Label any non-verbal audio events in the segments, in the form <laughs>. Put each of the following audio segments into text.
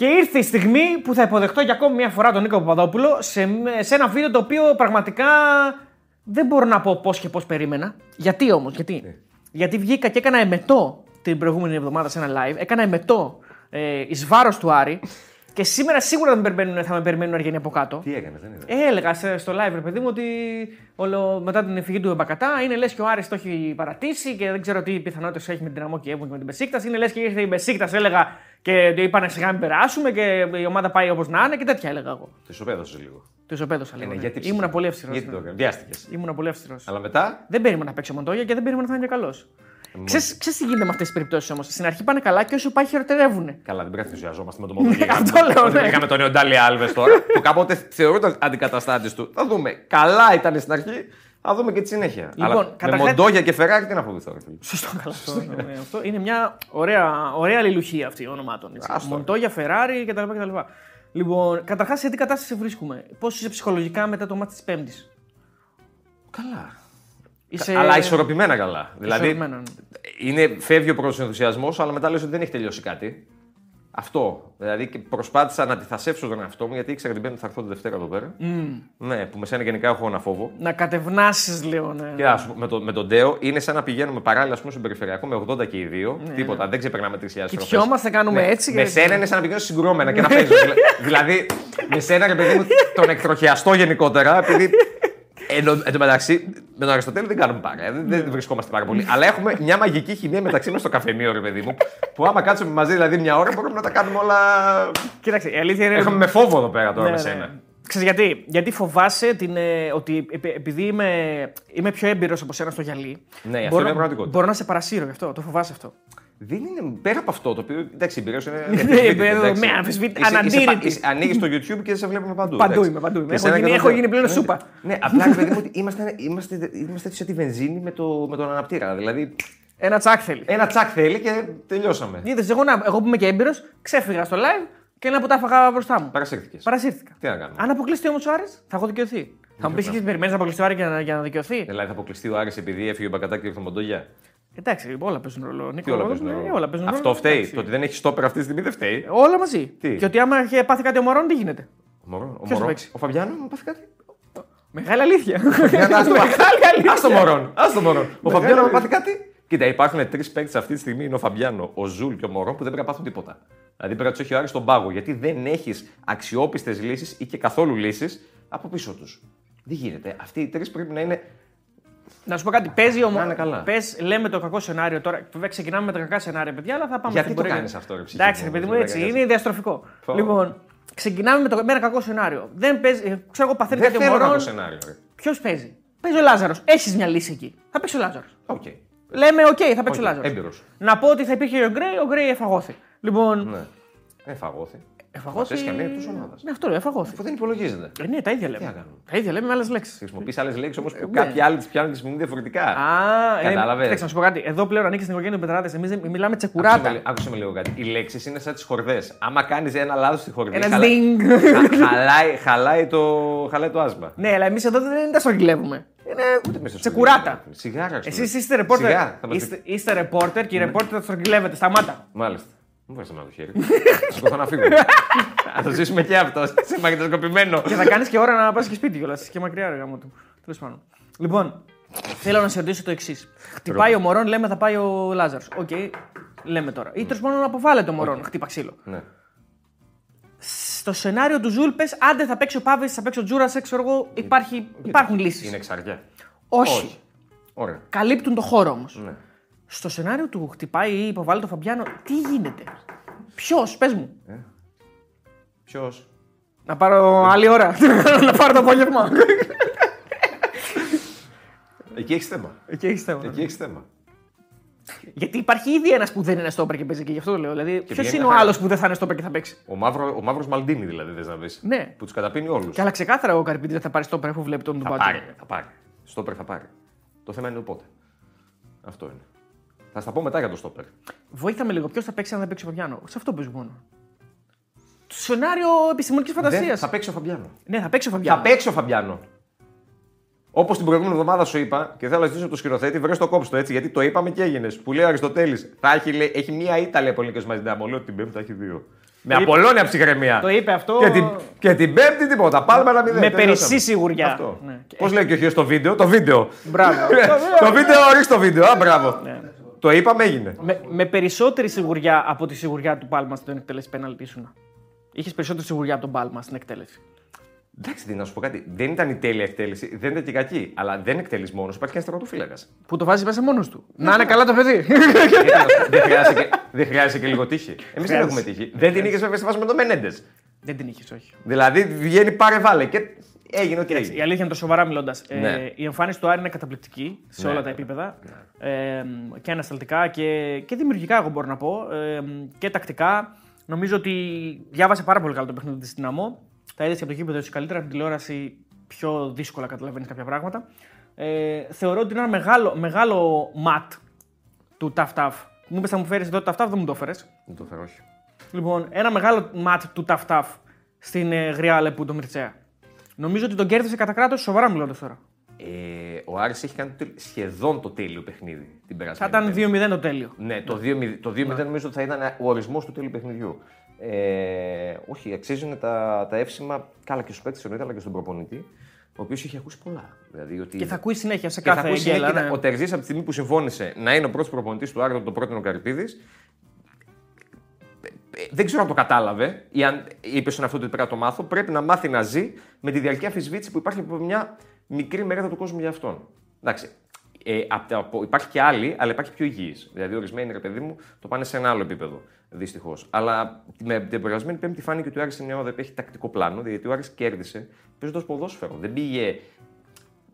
Και ήρθε η στιγμή που θα υποδεχτώ για ακόμη μια φορά τον Νίκο Παπαδόπουλο σε, σε ένα βίντεο το οποίο πραγματικά δεν μπορώ να πω πώς και πώς περίμενα. Γιατί όμως, γιατί; Ναι. Γιατί βγήκα και έκανα εμετό την προηγούμενη εβδομάδα σε ένα live. Έκανα εμετό ε, εις βάρος του Άρη. Και σήμερα σίγουρα θα με περιμένουν, θα με περιμένουν Αργενοί από κάτω. Τι έκανε, δεν είδα. Ε, έλεγα σε- στο live, ρε παιδί μου, ότι όλο, μετά την εφηγή του Εμπακατά είναι λες και ο Άρης το έχει παρατήσει και δεν ξέρω τι πιθανότητες έχει με την Δυναμό Κιέβου και με την Μπεσίκτας. Είναι λες και ήρθε η Μπεσίκτας, έλεγα και το είπανε σιγά μην περάσουμε και η ομάδα πάει όπως να είναι και τέτοια έλεγα εγώ. Τη ισοπαίδωσε λίγο. Το ισοπαίδωσα λίγο. Ε, ναι, ναι. γιατί Ήμουνα πολύ αυστηρός. Γιατί το έκανε. Βιάστηκες. Ήμουνα πολύ αυστηρός. Αλλά μετά; Δεν περίμενα να παίξει ο Μοντόγια και δεν περίμενα να θα είναι και καλός. Ξέρεις, ξέρεις τι γίνεται με αυτές τις περιπτώσεις όμως. Στην αρχή πάνε καλά και όσο πάει χειροτερεύουν. Καλά, δεν πρέπει να ενθουσιαζόμαστε με τον Μοντόγια. <laughs> Αυτό λέω, ναι. Δεν είχαμε τον Ιοντάλι Άλβες τώρα, <laughs> που κάποτε θεωρούνταν αντικαταστάτη του. Θα δούμε. Καλά ήταν στην αρχή, θα δούμε και τη συνέχεια. Λοιπόν, Αλλά με καταρχάς- Μοντόγια και Φεράρι τι να φοβηθώ. ρε φίλε. Σωστό, καλά. Αυτό, ναι, αυτό είναι μια ωραία, ωραία αλληλουχία αυτή ονομάτων. έτσι. Άστο. Μοντόγια, Φεράρι κτλ. κτλ. Λοιπόν, καταρχάς σε τι κατάσταση βρίσκουμε; Πώς είσαι ψυχολογικά μετά το μάτι της Πέμπτης; Καλά. Είσαι... Αλλά ισορροπημένα καλά. Δηλαδή, Ισορροπημένα, ναι. είναι, φεύγει ο πρώτος ενθουσιασμός, αλλά μετά λες ότι δεν έχει τελειώσει κάτι. Αυτό. Δηλαδή και προσπάθησα να αντιθασέψω τον εαυτό μου γιατί ήξερα την Πέμπτη θα έρθω τη Δευτέρα εδώ πέρα. Ναι, που με σένα γενικά έχω ένα φόβο. Να κατευνάσεις λίγο, ναι. Και ας, πούμε, με, το, με τον Ντέο είναι σαν να πηγαίνουμε παράλληλα ας πούμε, στον περιφερειακό με 80 και οι δύο. Τίποτα, δεν ξεπερνάμε 3.000 στροφές. Κοιτιόμαστε, κάνουμε έτσι. Με και- σένα είναι σαν να πηγαίνω συγκρόμενα και να παίζω. Δηλα- δηλαδή, με σένα ρε παιδί μου, τον εκτροχιαστό γενικότερα, επειδή. Εν, τω- εν τω μεταξύ, με τον Αριστοτέλη δεν κάνουμε παρέα, δεν, δεν βρισκόμαστε πάρα πολύ. αλλά έχουμε μια μαγική χημεία μεταξύ μας στο καφενείο, ρε παιδί μου, που άμα κάτσουμε μαζί δηλαδή μια ώρα μπορούμε να τα κάνουμε όλα. Κοίταξε, η αλήθεια είναι. Έχουμε με φόβο εδώ πέρα τώρα Ναι, με ναι. σένα. Ξέρεις γιατί, γιατί φοβάσαι την, ε, ότι επει- επειδή είμαι, είμαι πιο έμπειρος από σένα στο γυαλί. Ναι, αυτό μπορώ, είναι πραγματικότητα. Μπορώ να σε παρασύρω γι' αυτό, το φοβάσαι αυτό. Δεν είναι πέρα από αυτό το οποίο. Εντάξει, η εμπειρία σου είναι. Ναι, αμφισβήτητη, με- εντάξει. με αμφισβήτη- Είσαι- είσαι αναντήρητη. πα- είσαι- Ανοίγεις το YouTube και δεν σε βλέπουμε παντού. Παντού εντάξει. είμαι, παντού είμαι. Και Έχω σένα γίνει- και έχω τον- γίνει πλέον Ναι, σούπα. Ναι, απλά ρε παιδί μου ότι είμαστε, είμαστε, είμαστε έτσι σαν τη βενζίνη με, το, με τον αναπτήρα. Δηλαδή, Ένα τσάκ θέλει. ένα τσακ θέλει και τελειώσαμε. Είδες, εγώ, να- εγώ που είμαι και έμπειρος, ξέφυγα στο live και ένα που τα έφαγα μπροστά μου. Παρασύρθηκες. Παρασύρθηκα. Τι να κάνουμε; Αν αποκλειστεί όμως ο Άρης, θα έχω δικαιωθεί. Θα μου πεις και περιμένει να αποκλειστεί ο Άρης για να, για να δικαιωθεί. Δηλαδή θα αποκλειστεί ο Άρης επειδή έφυγε ο Μπακατάκη και ήρθε ο Μοντόγια; Εντάξει, όλα παίζουν ρόλο. Νίκο, Τι όλα παίζουν ε, ρόλο. όλα παίζουν Αυτό ρόλο. φταίει. Εντάξει. Το ότι δεν έχει στόπερ αυτή τη στιγμή δεν φταίει. Όλα μαζί. Τι; Και ότι άμα είχε πάθει κάτι ο Μωρόν, τι γίνεται; Ο Μωρό. Ο, Ποιος θα Μωρό. παίξει; ο Φαμπιάνο μου πάθει κάτι. Μεγάλη αλήθεια. Για να το Μεγάλη αλήθεια. Άσ' το Μωρόν. Άσ' το Μωρόν. Ο Μεγάλη Φαμπιάνο μου αλήθεια. πάθει κάτι. Κοίτα, υπάρχουν τρεις παίκτες αυτή τη στιγμή. Είναι ο Φαμπιάνο, ο Ζουλ και ο Μωρόν που δεν πρέπει να πάθουν τίποτα. Δηλαδή πρέπει να τους έχει ο Άρης στον πάγο. Γιατί δεν έχεις αξιόπιστες λύσεις ή και καθόλου λύσεις από πίσω τους. Δεν γίνεται. Αυτοί οι τρεις πρέπει να είναι. Να σου πω κάτι. Παίζει ο Να είναι καλά. Πες, λέμε το κακό σενάριο τώρα. Βέβαια, ξεκινάμε με τα κακά σενάρια, παιδιά, αλλά θα πάμε Γιατί στην το πορεία. κάνεις αυτό, ρε ψυχή Εντάξει, μου, ρε παιδί μου, δεν έτσι. το Είναι έκανες. διαστροφικό. Πω. Λοιπόν, ξεκινάμε με, το, με ένα κακό σενάριο. Δεν παίζει. ε, Ξέρω εγώ, παθαίνει Δεν κάτι ο θέλω να Μωρόν. το σενάριο. ρε. Ποιος παίζει; Παίζει ο Λάζαρος. Έχεις μια λύση εκεί. Θα παίξει ο Λάζαρος. Οκ. Λέμε, οκ, θα παίξει Οκ, ο Λάζαρος. έμπειρος. Να πω ότι θα υπήρχε ο Γκρέι, ο Γκρέι εφαγώθη. Λοιπόν, Ναι. Εφαγώθη. Εφαγώθη. Θες και αν είναι εκτός ομάδας. Ναι, αυτό λέω, εφαγώθη. Αφού δεν υπολογίζεται. Ε, ναι, τα ίδια λέμε. να κάνουμε; Τα ίδια λέμε με άλλες λέξεις. Χρησιμοποιείς άλλες λέξεις όμως που ναι. κάποιοι άλλοι τις πιάνουν και χρησιμοποιούν διαφορετικά. Α, Κατάλαβες; ε, κοίταξε, να σου πω κάτι. Εδώ πλέον ανήκει στην οικογένεια του Betarades. Εμείς μιλάμε τσεκουράτα. Άκουσε με, άκουσε με λίγο κάτι. Οι λέξεις είναι σαν τις χορδές. Άμα κάνεις ένα λάθος στη χορδή. Ένας χαλα- ding. χα- χαλάει, χαλάει, το, χαλάει το άσμα. Ναι, αλλά εμείς εδώ δεν τα στρογγυλεύουμε. Είναι Μέσα στο τσεκουράτα. σπίτι. Σιγάρα. Εσείς είστε ρεπόρτερ. Σιγά, θα μας Είστε, είστε ρεπόρτερ και οι ρεπόρτερ θα στρογγυλεύετε. Σταμάτα. Μάλιστα. Μου βάζεις ένα το χέρι. Θα σηκωθώ να φύγω. Θα το ζήσουμε και αυτό. Σε μαγνητοσκοπημένο. και θα κάνεις και ώρα να πας και σπίτι κιόλας. Και μακριά, ρε γαμώτο. Τέλος πάντων. Λοιπόν, θέλω να σε ρωτήσω το εξής. Χτυπάει ο Μωρόν, λέμε θα πάει ο Λάζαρος. Οκ, λέμε τώρα. Ή τέλος πάντων αποβάλλεται ο Μωρόν, χτύπα ξύλο. Ναι. Στο σενάριο του Ζουλ, πες άντε θα παίξει ο Πάβης, θα παίξει ο Τζούρασεκ, ξέρω εγώ, υπάρχει, υπάρχουν λύσεις. Είναι εξάρια. Όχι. Ωραία. Καλύπτουν το χώρο όμως. Ναι. Στο σενάριο του χτυπάει ή αποβάλλεται ο Φαμπιάνο, τι γίνεται; Ποιος, πες μου. Ποιος; Να πάρω άλλη ώρα. <laughs> να πάρω το απόγευμα. Εκεί έχεις θέμα. Εκεί έχεις θέμα. Εκεί έχεις θέμα. Γιατί υπάρχει ήδη ένας που δεν είναι στόπερ και παίζει εκεί, γι' αυτό το λέω. Δηλαδή, ποιος πηγαίνει είναι να ο χάσει. άλλος που δεν θα είναι στόπερ και θα παίξει; Ο μαύρο ο μαύρος Μαλντίνη δηλαδή θες να πει. Ναι. Που τους καταπίνει όλους. Και αλλά ξεκάθαρα ο Καρυπίδης δεν θα πάρει στόπερ αφού βλέπει τον Θα Ντουμπάτζο. πάρει. Θα πάρει. Στόπερ θα πάρει. Το θέμα είναι το πότε. Αυτό είναι. Θα στα πω μετά για το στόπερ. Βοήθα με λίγο, ποιος θα παίξει αν δεν παίξει ο Φαμπιάνο; Σε αυτό παίζει μόνο. Το σενάριο επιστημονικής Δεν, φαντασίας. θα παίξει ο Φαμπιάνο. Ναι, θα παίξει ο Φαμπιάνο. Θα παίξει ο Φαμπιάνο. Όπως την προηγούμενη εβδομάδα σου είπα και θέλω να ζητήσω το σκηνοθέτη, βρες το κόψω έτσι γιατί το είπαμε και έγινε. Που λέει ο Αριστοτέλης, θα έχει, λέει, έχει μία ήταλη από ελληνικέ μαζί. Λέω ότι την Πέμπτη θα έχει δύο. Με είπε- απολώνια ψυχραιμία. Το είπε αυτό. Και την, και την Πέμπτη τίποτα. Πάλμα να μην Με περισσή σιγουριά. Αυτό. Ναι. Πώς λέει και ο Χίο στο βίντεο, το βίντεο. Μπράβο. <laughs> το βίντεο, ορίστε το βίντεο. Α, μπράβο. Ναι. Το είπαμε, έγινε. με, με περισσότερη σιγουριά από τη σιγουριά του Πάλμα στην εκτέλεση πέναλτι ήσουν. Είχες περισσότερη σιγουριά από τον Πάλμα στην εκτέλεση. Εντάξει, τι να σου πω κάτι. Δεν ήταν η τέλεια εκτέλεση, δεν ήταν και κακή. Αλλά δεν εκτελεί μόνος, υπάρχει και ένας τερματοφύλακας. Που το βάζεις μέσα μόνος του. Να είναι καλά το παιδί. δεν, χρειάζεται και, δεν χρειάζεται και λίγο τύχη. Εμείς δεν Χρειάζεται. έχουμε τύχη. Δεν την είχες βέβαια στη φάση με το Μενέντες. Δεν την είχες, όχι. Δηλαδή βγαίνει πάρε βάλε και έγινε ό,τι Η έγινε. αλήθεια είναι το σοβαρά μιλώντας. Ναι. Ε, η εμφάνιση του Άρη είναι καταπληκτική σε Ναι. όλα τα επίπεδα. Ε, και ανασταλτικά και, και δημιουργικά, εγώ μπορώ να πω. Ε, και τακτικά. Νομίζω ότι διάβασε πάρα πολύ καλά το παιχνίδι της Δυναμό. Τα είδες και από το γήπεδο έτσι καλύτερα, από την τηλεόραση πιο δύσκολα καταλαβαίνεις κάποια πράγματα. Ε, θεωρώ ότι είναι ένα μεγάλο, μεγάλο ματ του Tough Tough. Μου είπες θα μου φέρεις εδώ το Tough Tough, δεν μου το έφερες. Δεν το φέρω, όχι. Λοιπόν, ένα μεγάλο ματ του Tough Tough στην ε, Γριά Αλεπού, το Μυρτσέα. Νομίζω ότι τον κέρδισε κατά κράτος, σοβαρά μιλώντας τώρα. Ε, ο Άρης έχει κάνει το τελ- σχεδόν το τέλειο παιχνίδι την Θα περασμένη. ήταν Πέμπτη. 2-0 το τέλειο. Ναι, το 2-0 το 2-0 νομίζω ότι θα ήταν ο ορισμός του τέλειου παιχνιδιού. Ε, όχι, αξίζουν τα, τα εύσημα καλά και στους παίκτες εννοείται, αλλά και στον προπονητή, ο οποίος έχει ακούσει πολλά. Δηλαδή, ότι Και θα ακούει συνέχεια σε και θα κάθε ακούσει γέλα. συνέχεια, ναι. Ο Τερζής από τη στιγμή που συμφώνησε να είναι ο πρώτος προπονητής του Άρη, το πρώτο είναι ο Καρυπίδης. Δεν ξέρω αν το κατάλαβε ή αν είπε στον αυτό ότι πρέπει να το μάθω. Πρέπει να μάθει να ζει με τη διαρκή αμφισβήτηση που υπάρχει από μια μικρή μερίδα του κόσμου για αυτόν. Εντάξει. Ε, απ' τα- από- υπάρχει και άλλη, αλλά υπάρχει πιο υγιής. Δηλαδή, ορισμένοι ρε παιδί μου το πάνε σε ένα άλλο επίπεδο. Δυστυχώς. Αλλά με την περασμένη Πέμπτη φάνηκε ότι ο Άρης είναι μια ομάδα που έχει τακτικό πλάνο, γιατί ο Άρης κέρδισε παίζοντας ποδόσφαιρο. Δεν πήγε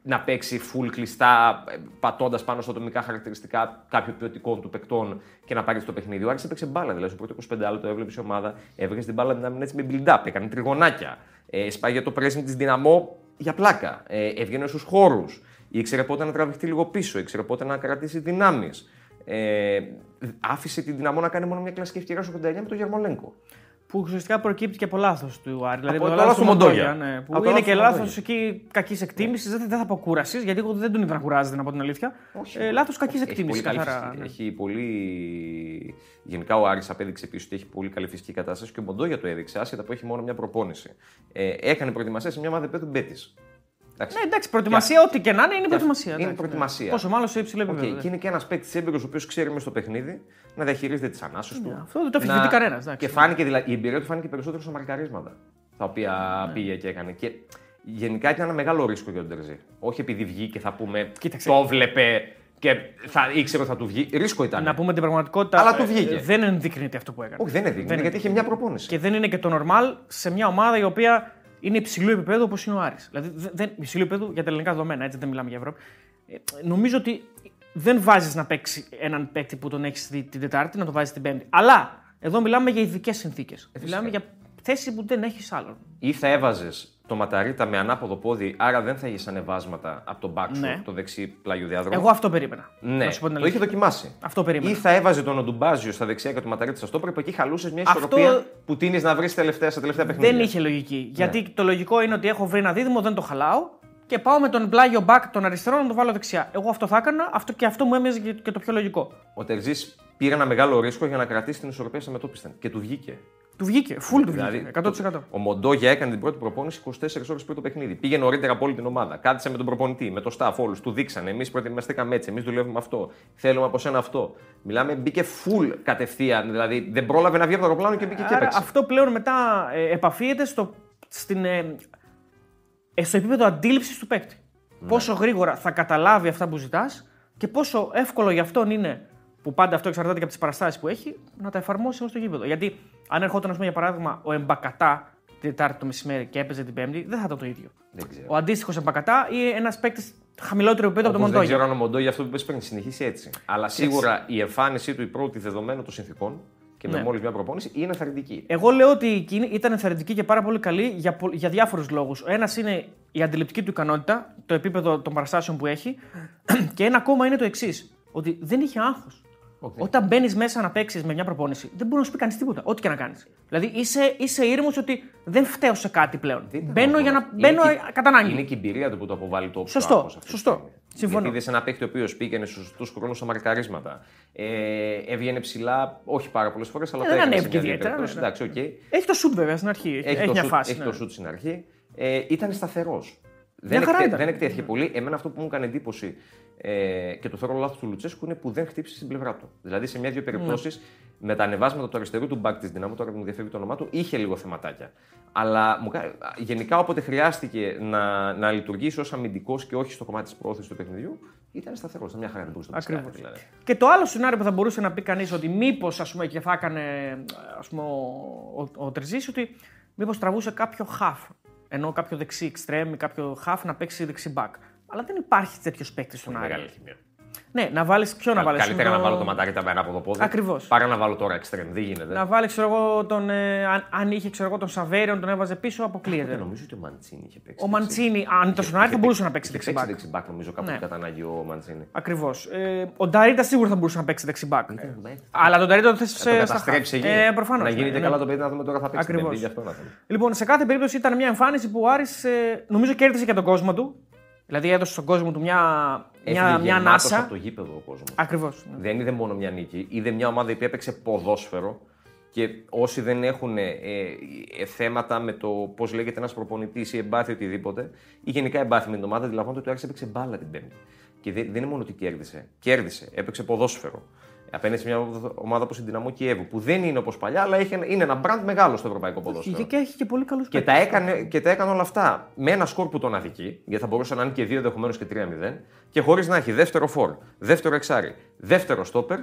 να παίξει full κλειστά, πατώντας πάνω στα ατομικά χαρακτηριστικά κάποιων ποιοτικών του παικτών και να πάρει το παιχνίδι. Ο Άρης έπαιξε μπάλα. Δηλαδή, στο πρώτο 25 λεπτό έβλεπε η ομάδα, έβγαζε την μπάλα να μην έτσι με build-up, έκανε τριγωνάκια. Ε, σπάγε το pressing της δυναμό για πλάκα. Ε, έβγαινε στους χώρους. Ήξερε πότε να τραβηχτεί λίγο πίσω, ήξερε πότε να κρατήσει δυνάμεις. Ε, άφησε την δυναμό να κάνει μόνο μια κλασική ευκαιρία στο 89 με τον Γερμολέγκο. Που ουσιαστικά προκύπτει και από λάθος του Άρη. Δηλαδή Από το το λάθος λάθος του Μοντόγια. Ναι, που Από το είναι λάθος και του λάθος Μοντόγια. εκεί κακής εκτίμησης. Δεν, δεν θα πω κούρασης, γιατί εγώ δεν τον είδα να κουράζεται, να πω την αλήθεια. Όχι. Ε, λάθος κακής Έχει εκτίμησης. πολύ καλή καθαρά, φυσική- ναι. Έχει πολύ. Γενικά ο Άρης απέδειξε επίσης ότι έχει πολύ καλή φυσική κατάσταση και ο Μοντόγια το έδειξε, άσχετα που έχει μόνο μια προπόνηση. Ε, έκανε προετοιμασία σε μια ομάδα επίπεδου Μπέτης. Ναι, εντάξει, προετοιμασία, ό,τι και να είναι, είναι προετοιμασία. είναι εντάξει, ναι. προετοιμασία. Πόσο μάλλον σε υψηλό Okay, επίπεδο. και ναι. είναι και ένας παίκτης έμπειρος ο οποίος ξέρει μέσα στο παιχνίδι να διαχειρίζεται τις ανάσχε του. Ναι, αυτό δεν το αμφισβητεί κανένας, εντάξει. Και φάνηκε, δηλαδή, η εμπειρία του φάνηκε περισσότερο στα μαρκαρίσματα τα οποία Ναι. πήγε και έκανε. Και γενικά ήταν ένα μεγάλο ρίσκο για τον Τερζή. Όχι επειδή βγήκε, θα πούμε, Κοίταξε. το βλέπε και θα ήξερε ότι θα του βγει. Ρίσκο ήταν. Να πούμε την πραγματικότητα. Αλλά του ε, βγήκε. Δεν ενδεικνύεται αυτό που έκανε. Όχι, δεν έδειχνε, γιατί είχε μια προπόνηση. Και δεν είναι και το normal σε μια ομάδα η οποία είναι υψηλού επίπεδου όπως είναι ο Άρης. Δηλαδή δε- δεν, υψηλού επίπεδου για τα ελληνικά δεδομένα, έτσι δεν μιλάμε για Ευρώπη. Ε, νομίζω ότι δεν βάζεις να παίξει έναν παίκτη που τον έχεις την Τετάρτη, να τον βάζεις την Πέμπτη. Αλλά εδώ μιλάμε για ειδικές συνθήκες. Ε, μιλάμε για θέση που δεν έχεις άλλον. Ή θα έβαζες το ματαρίτα με ανάποδο πόδι, άρα δεν θα είχε ανεβάσματα από τον back σου, Ναι. το δεξί πλάγιο διάδρομο. Εγώ αυτό περίμενα. Ναι, να σου πω την το είχε αλήθεια. δοκιμάσει. Αυτό περίμενα. Ή θα έβαζε τον Οντουμπάζιο στα δεξιά και το ματαρίτα στα στόπερ, που εκεί χαλούσες μια Αυτό- ισορροπία που τίνεις να βρεις τελευταία, στα τελευταία παιχνίδια. Δεν είχε λογική. Ναι. Γιατί το λογικό είναι ότι έχω βρει ένα δίδυμο, δεν το χαλάω και πάω με τον πλάγιο back τον αριστερό να το βάλω δεξιά. Εγώ αυτό θα έκανα αυτό και αυτό μου έμοιαζε και, και το πιο λογικό. Ο Τερζής πήρε ένα μεγάλο ρίσκο για να κρατήσει την ισορροπία στα μετώπιστα. Και του βγήκε. Του βγήκε, full του Δηλαδή, βγήκε. 100%. το- ο Μοντόγια έκανε την πρώτη προπόνηση 24 ώρες πριν το παιχνίδι. Πήγε νωρίτερα από όλη την ομάδα. Κάθισε με τον προπονητή, με το staff όλους. Του δείξανε. Εμείς προετοιμαστήκαμε έτσι. Εμείς δουλεύουμε αυτό. Θέλουμε από σένα αυτό. Μιλάμε, μπήκε full κατευθείαν. Δηλαδή δεν πρόλαβε να βγει από το αεροπλάνο και μπήκε και Άρα έπαιξε. αυτό πλέον μετά ε, επαφίεται στο, στην, ε, ε, στο επίπεδο αντίληψης του παίκτη. Ναι. Πόσο γρήγορα θα καταλάβει αυτά που ζητάς και πόσο εύκολο για αυτόν είναι, που πάντα αυτό εξαρτάται και από τις παραστάσεις που έχει, να τα εφαρμόσει εδώ στο γήπεδο. Γιατί αν ερχόταν, ας πούμε, για παράδειγμα, ο Εμπακατά την Τετάρτη το μεσημέρι και έπαιζε την Πέμπτη, δεν θα ήταν το ίδιο. Δεν ξέρω. Ο αντίστοιχος Εμπακατά ή ένας παίκτης χαμηλότερο επίπεδο από τον Όπως δεν ξέρω Μοντόγια. αν ο Μοντόγια αυτό που πες πριν συνεχίσει έτσι. Αλλά σίγουρα η εμφάνισή του η πρώτη δεδομένου των συνθήκων και με Ναι. μόλις μια προπόνηση είναι θαρρυντική. Εγώ λέω ότι εκείνη ήταν ενθαρρυντική και πάρα πολύ καλή για, πο- για διάφορους λόγους. Ο ένας είναι η αντιληπτική του ικανότητα, το επίπεδο των παραστάσεων που έχει. <clears throat> και ένα ακόμα είναι το εξής. Ότι δεν είχε άγχος. Όταν μπαίνεις μέσα να παίξεις με μια προπόνηση, δεν μπορεί να σου πει κανείς τίποτα. Ό,τι και να κάνεις. Δηλαδή είσαι, είσαι ήρεμος ότι δεν φταίω σε κάτι πλέον. Δεν ήταν Μπαίνω αυτό. για να Είναι μπαίνω και- κατά ανάγκη. Είναι και η εμπειρία του που το αποβάλλει το όποιο Σωστό, άγχος αυτή τη σωστό. στιγμή. Συμφωνώ. Γιατί είδες ένα παίχτη ο οποίος πήγαινε στους σωστούς χρόνους στα μαρκαρίσματα. Ε, έβγαινε ψηλά, όχι πάρα πολλές φορές, αλλά Ε, το δεν έκανε σε ανέβηκε μια ιδιαίτερα, περίπτωση. ναι, ναι. Εντάξει, οκ. Έχει το σουτ βέβαια στην αρχή. Έχει, Έχει, το μια σουτ, φάση. έχει ναι. το σουτ στην αρχή. Ε, ήταν σταθερός. Δεν, χαρά εκτε- ήταν. δεν εκτέθηκε πολύ. Εμένα αυτό που μου έκανε εντύπωση ε, και το θεωρώ λάθος του Λουτσέσκου είναι που δεν χτύπησε στην πλευρά του. Δηλαδή σε μια-δύο περιπτώσεις με τα ανεβάσματα του αριστερού του μπακ της Ντιναμό, τώρα που μου διαφεύγει το όνομά του, είχε λίγο θεματάκια. Αλλά μου, κα- γενικά όποτε χρειάστηκε να, να λειτουργήσει ως αμυντικός και όχι στο κομμάτι της προώθησης του παιχνιδιού, ήταν σταθερός. Ήταν μια χαρά δεν μπορούσε να πει Ακριβώς. κάτι, δηλαδή. Και το άλλο σενάριο που θα μπορούσε να πει κανείς ότι μήπως και θα έκανε ας πούμε, ο, ο, ο Τριζής, ότι μήπως τραβούσε κάποιο χαφ. Ενώ κάποιο δεξί extreme ή κάποιο χαφ να παίξει δεξί back. Αλλά δεν υπάρχει τέτοιος παίκτης στον Άρη. Μεγάλη αλχημία. Ναι, να βάλει ποιο να βάλεις. Καλύτερα να βάλω το μαντάρι τα μέρα από το πόδι. Ακριβώς. Παρά να βάλω τώρα extreme. Δεν γίνεται. Να βάλεις, ξέρω εγώ, τον, ε, αν, αν είχε ξέρω εγώ, τον Σαβέριον, τον έβαζε πίσω, Δεν αποκλείεται. νομίζω ότι ο Μαντσίνη είχε παίξει. Ο Μαντσίνη, αν ήταν στον Άρη, θα μπορούσε να παίξει Είχε δεξί παίξει back. δεξί back, νομίζω κάπου Ναι. κατά ανάγκη ο Μαντσίνη. Ακριβώς. Ε, ο Νταρίτα σίγουρα θα μπορούσε να παίξει δεξί back. ναι. Αλλά τον Νταρίτα το θες Να το στα καταστρέψει εκεί. Ε, προφανώς, να ναι, γίνεται ναι. καλά το παιδί να δούμε τώρα θα παίξει. Ακριβώς. Ακριβώς. Γι' αυτό να θέλει. Λοιπόν, σε κάθε περίπτωση ήταν μια εμφάνιση που ο Άρης ε, νομίζω κέρδισε και τον κόσμο του. Δηλαδή έδωσε στον κόσμο του μια, μια, Έφυγε μια γεμάτος ανάσα. από το γήπεδο ο κόσμος. Ακριβώς. Δεν είδε μόνο μια νίκη. Είδε μια ομάδα η οποία έπαιξε ποδόσφαιρο. Και όσοι δεν έχουν ε, ε, θέματα με το πώς λέγεται ένας προπονητής ή εμπάθει οτιδήποτε, ή γενικά εμπάθει με την ομάδα, αντιλαμβάνονται ότι ο Άρης έπαιξε μπάλα την Πέμπτη. Και δεν, δεν είναι μόνο ότι κέρδισε. Κέρδισε, έπαιξε ποδόσφαιρο. Απέναντι σε μια ομάδα όπως η Δυναμό Κιέβου, που δεν είναι όπως παλιά, αλλά έχει, ένα- είναι ένα μπραντ μεγάλο στο ευρωπαϊκό ποδόσφαιρο. Και έχει και πολύ καλούς Και τα, έκανε, και τα έκανε όλα αυτά με ένα σκορ που τον αδικεί, γιατί θα μπορούσε να είναι και 2 ενδεχομένως και 3-0, και χωρίς να έχει δεύτερο φόρ, δεύτερο εξάρι, δεύτερο στόπερ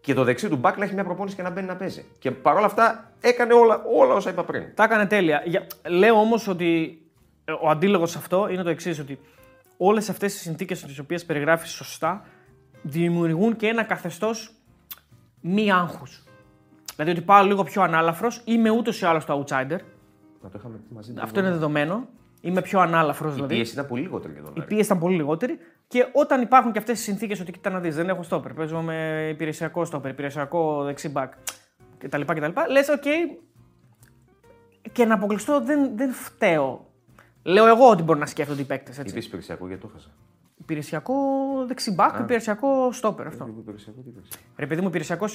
και το δεξί του μπακ να έχει μια προπόνηση και να μπαίνει να παίζει. Και παρόλα αυτά έκανε όλα, όλα όσα είπα πριν. Τα έκανε τέλεια. Για... Λέω όμως ότι ε, ο αντίλογος σε αυτό είναι το εξής, ότι όλες αυτές οι συνθήκες τις οποίες περιγράφεις σωστά δημιουργούν και ένα καθεστώς μη άγχους. Δηλαδή ότι πάω λίγο πιο ανάλαφρος, είμαι ούτως ή άλλως το outsider. Να το είχαμε πει μαζί. Αυτό είναι δεδομένο. Είμαι πιο ανάλαφρος Η δηλαδή. πίεση ήταν πολύ λιγότερη για τον Η Άρη. πίεση ήταν πολύ λιγότερη. Και όταν υπάρχουν και αυτές οι συνθήκες ότι κοίτα να δεις, δεν έχω στόπερ, παίζω με υπηρεσιακό στόπερ, υπηρεσιακό δεξί μπακ κτλ. κτλ Λες, οκ. Και να αποκλειστώ δεν, δεν φταίω. Λέω εγώ ότι μπορεί να σκέφτονται οι παίκτες. Είπε υπηρεσιακό γιατί το χάσα. Υπηρεσιακό δεξί μπακ, υπηρεσιακό στόπερ αυτό. Είπε υπηρεσιακό τι είπες; Ρε παιδί μου, υπηρεσιακό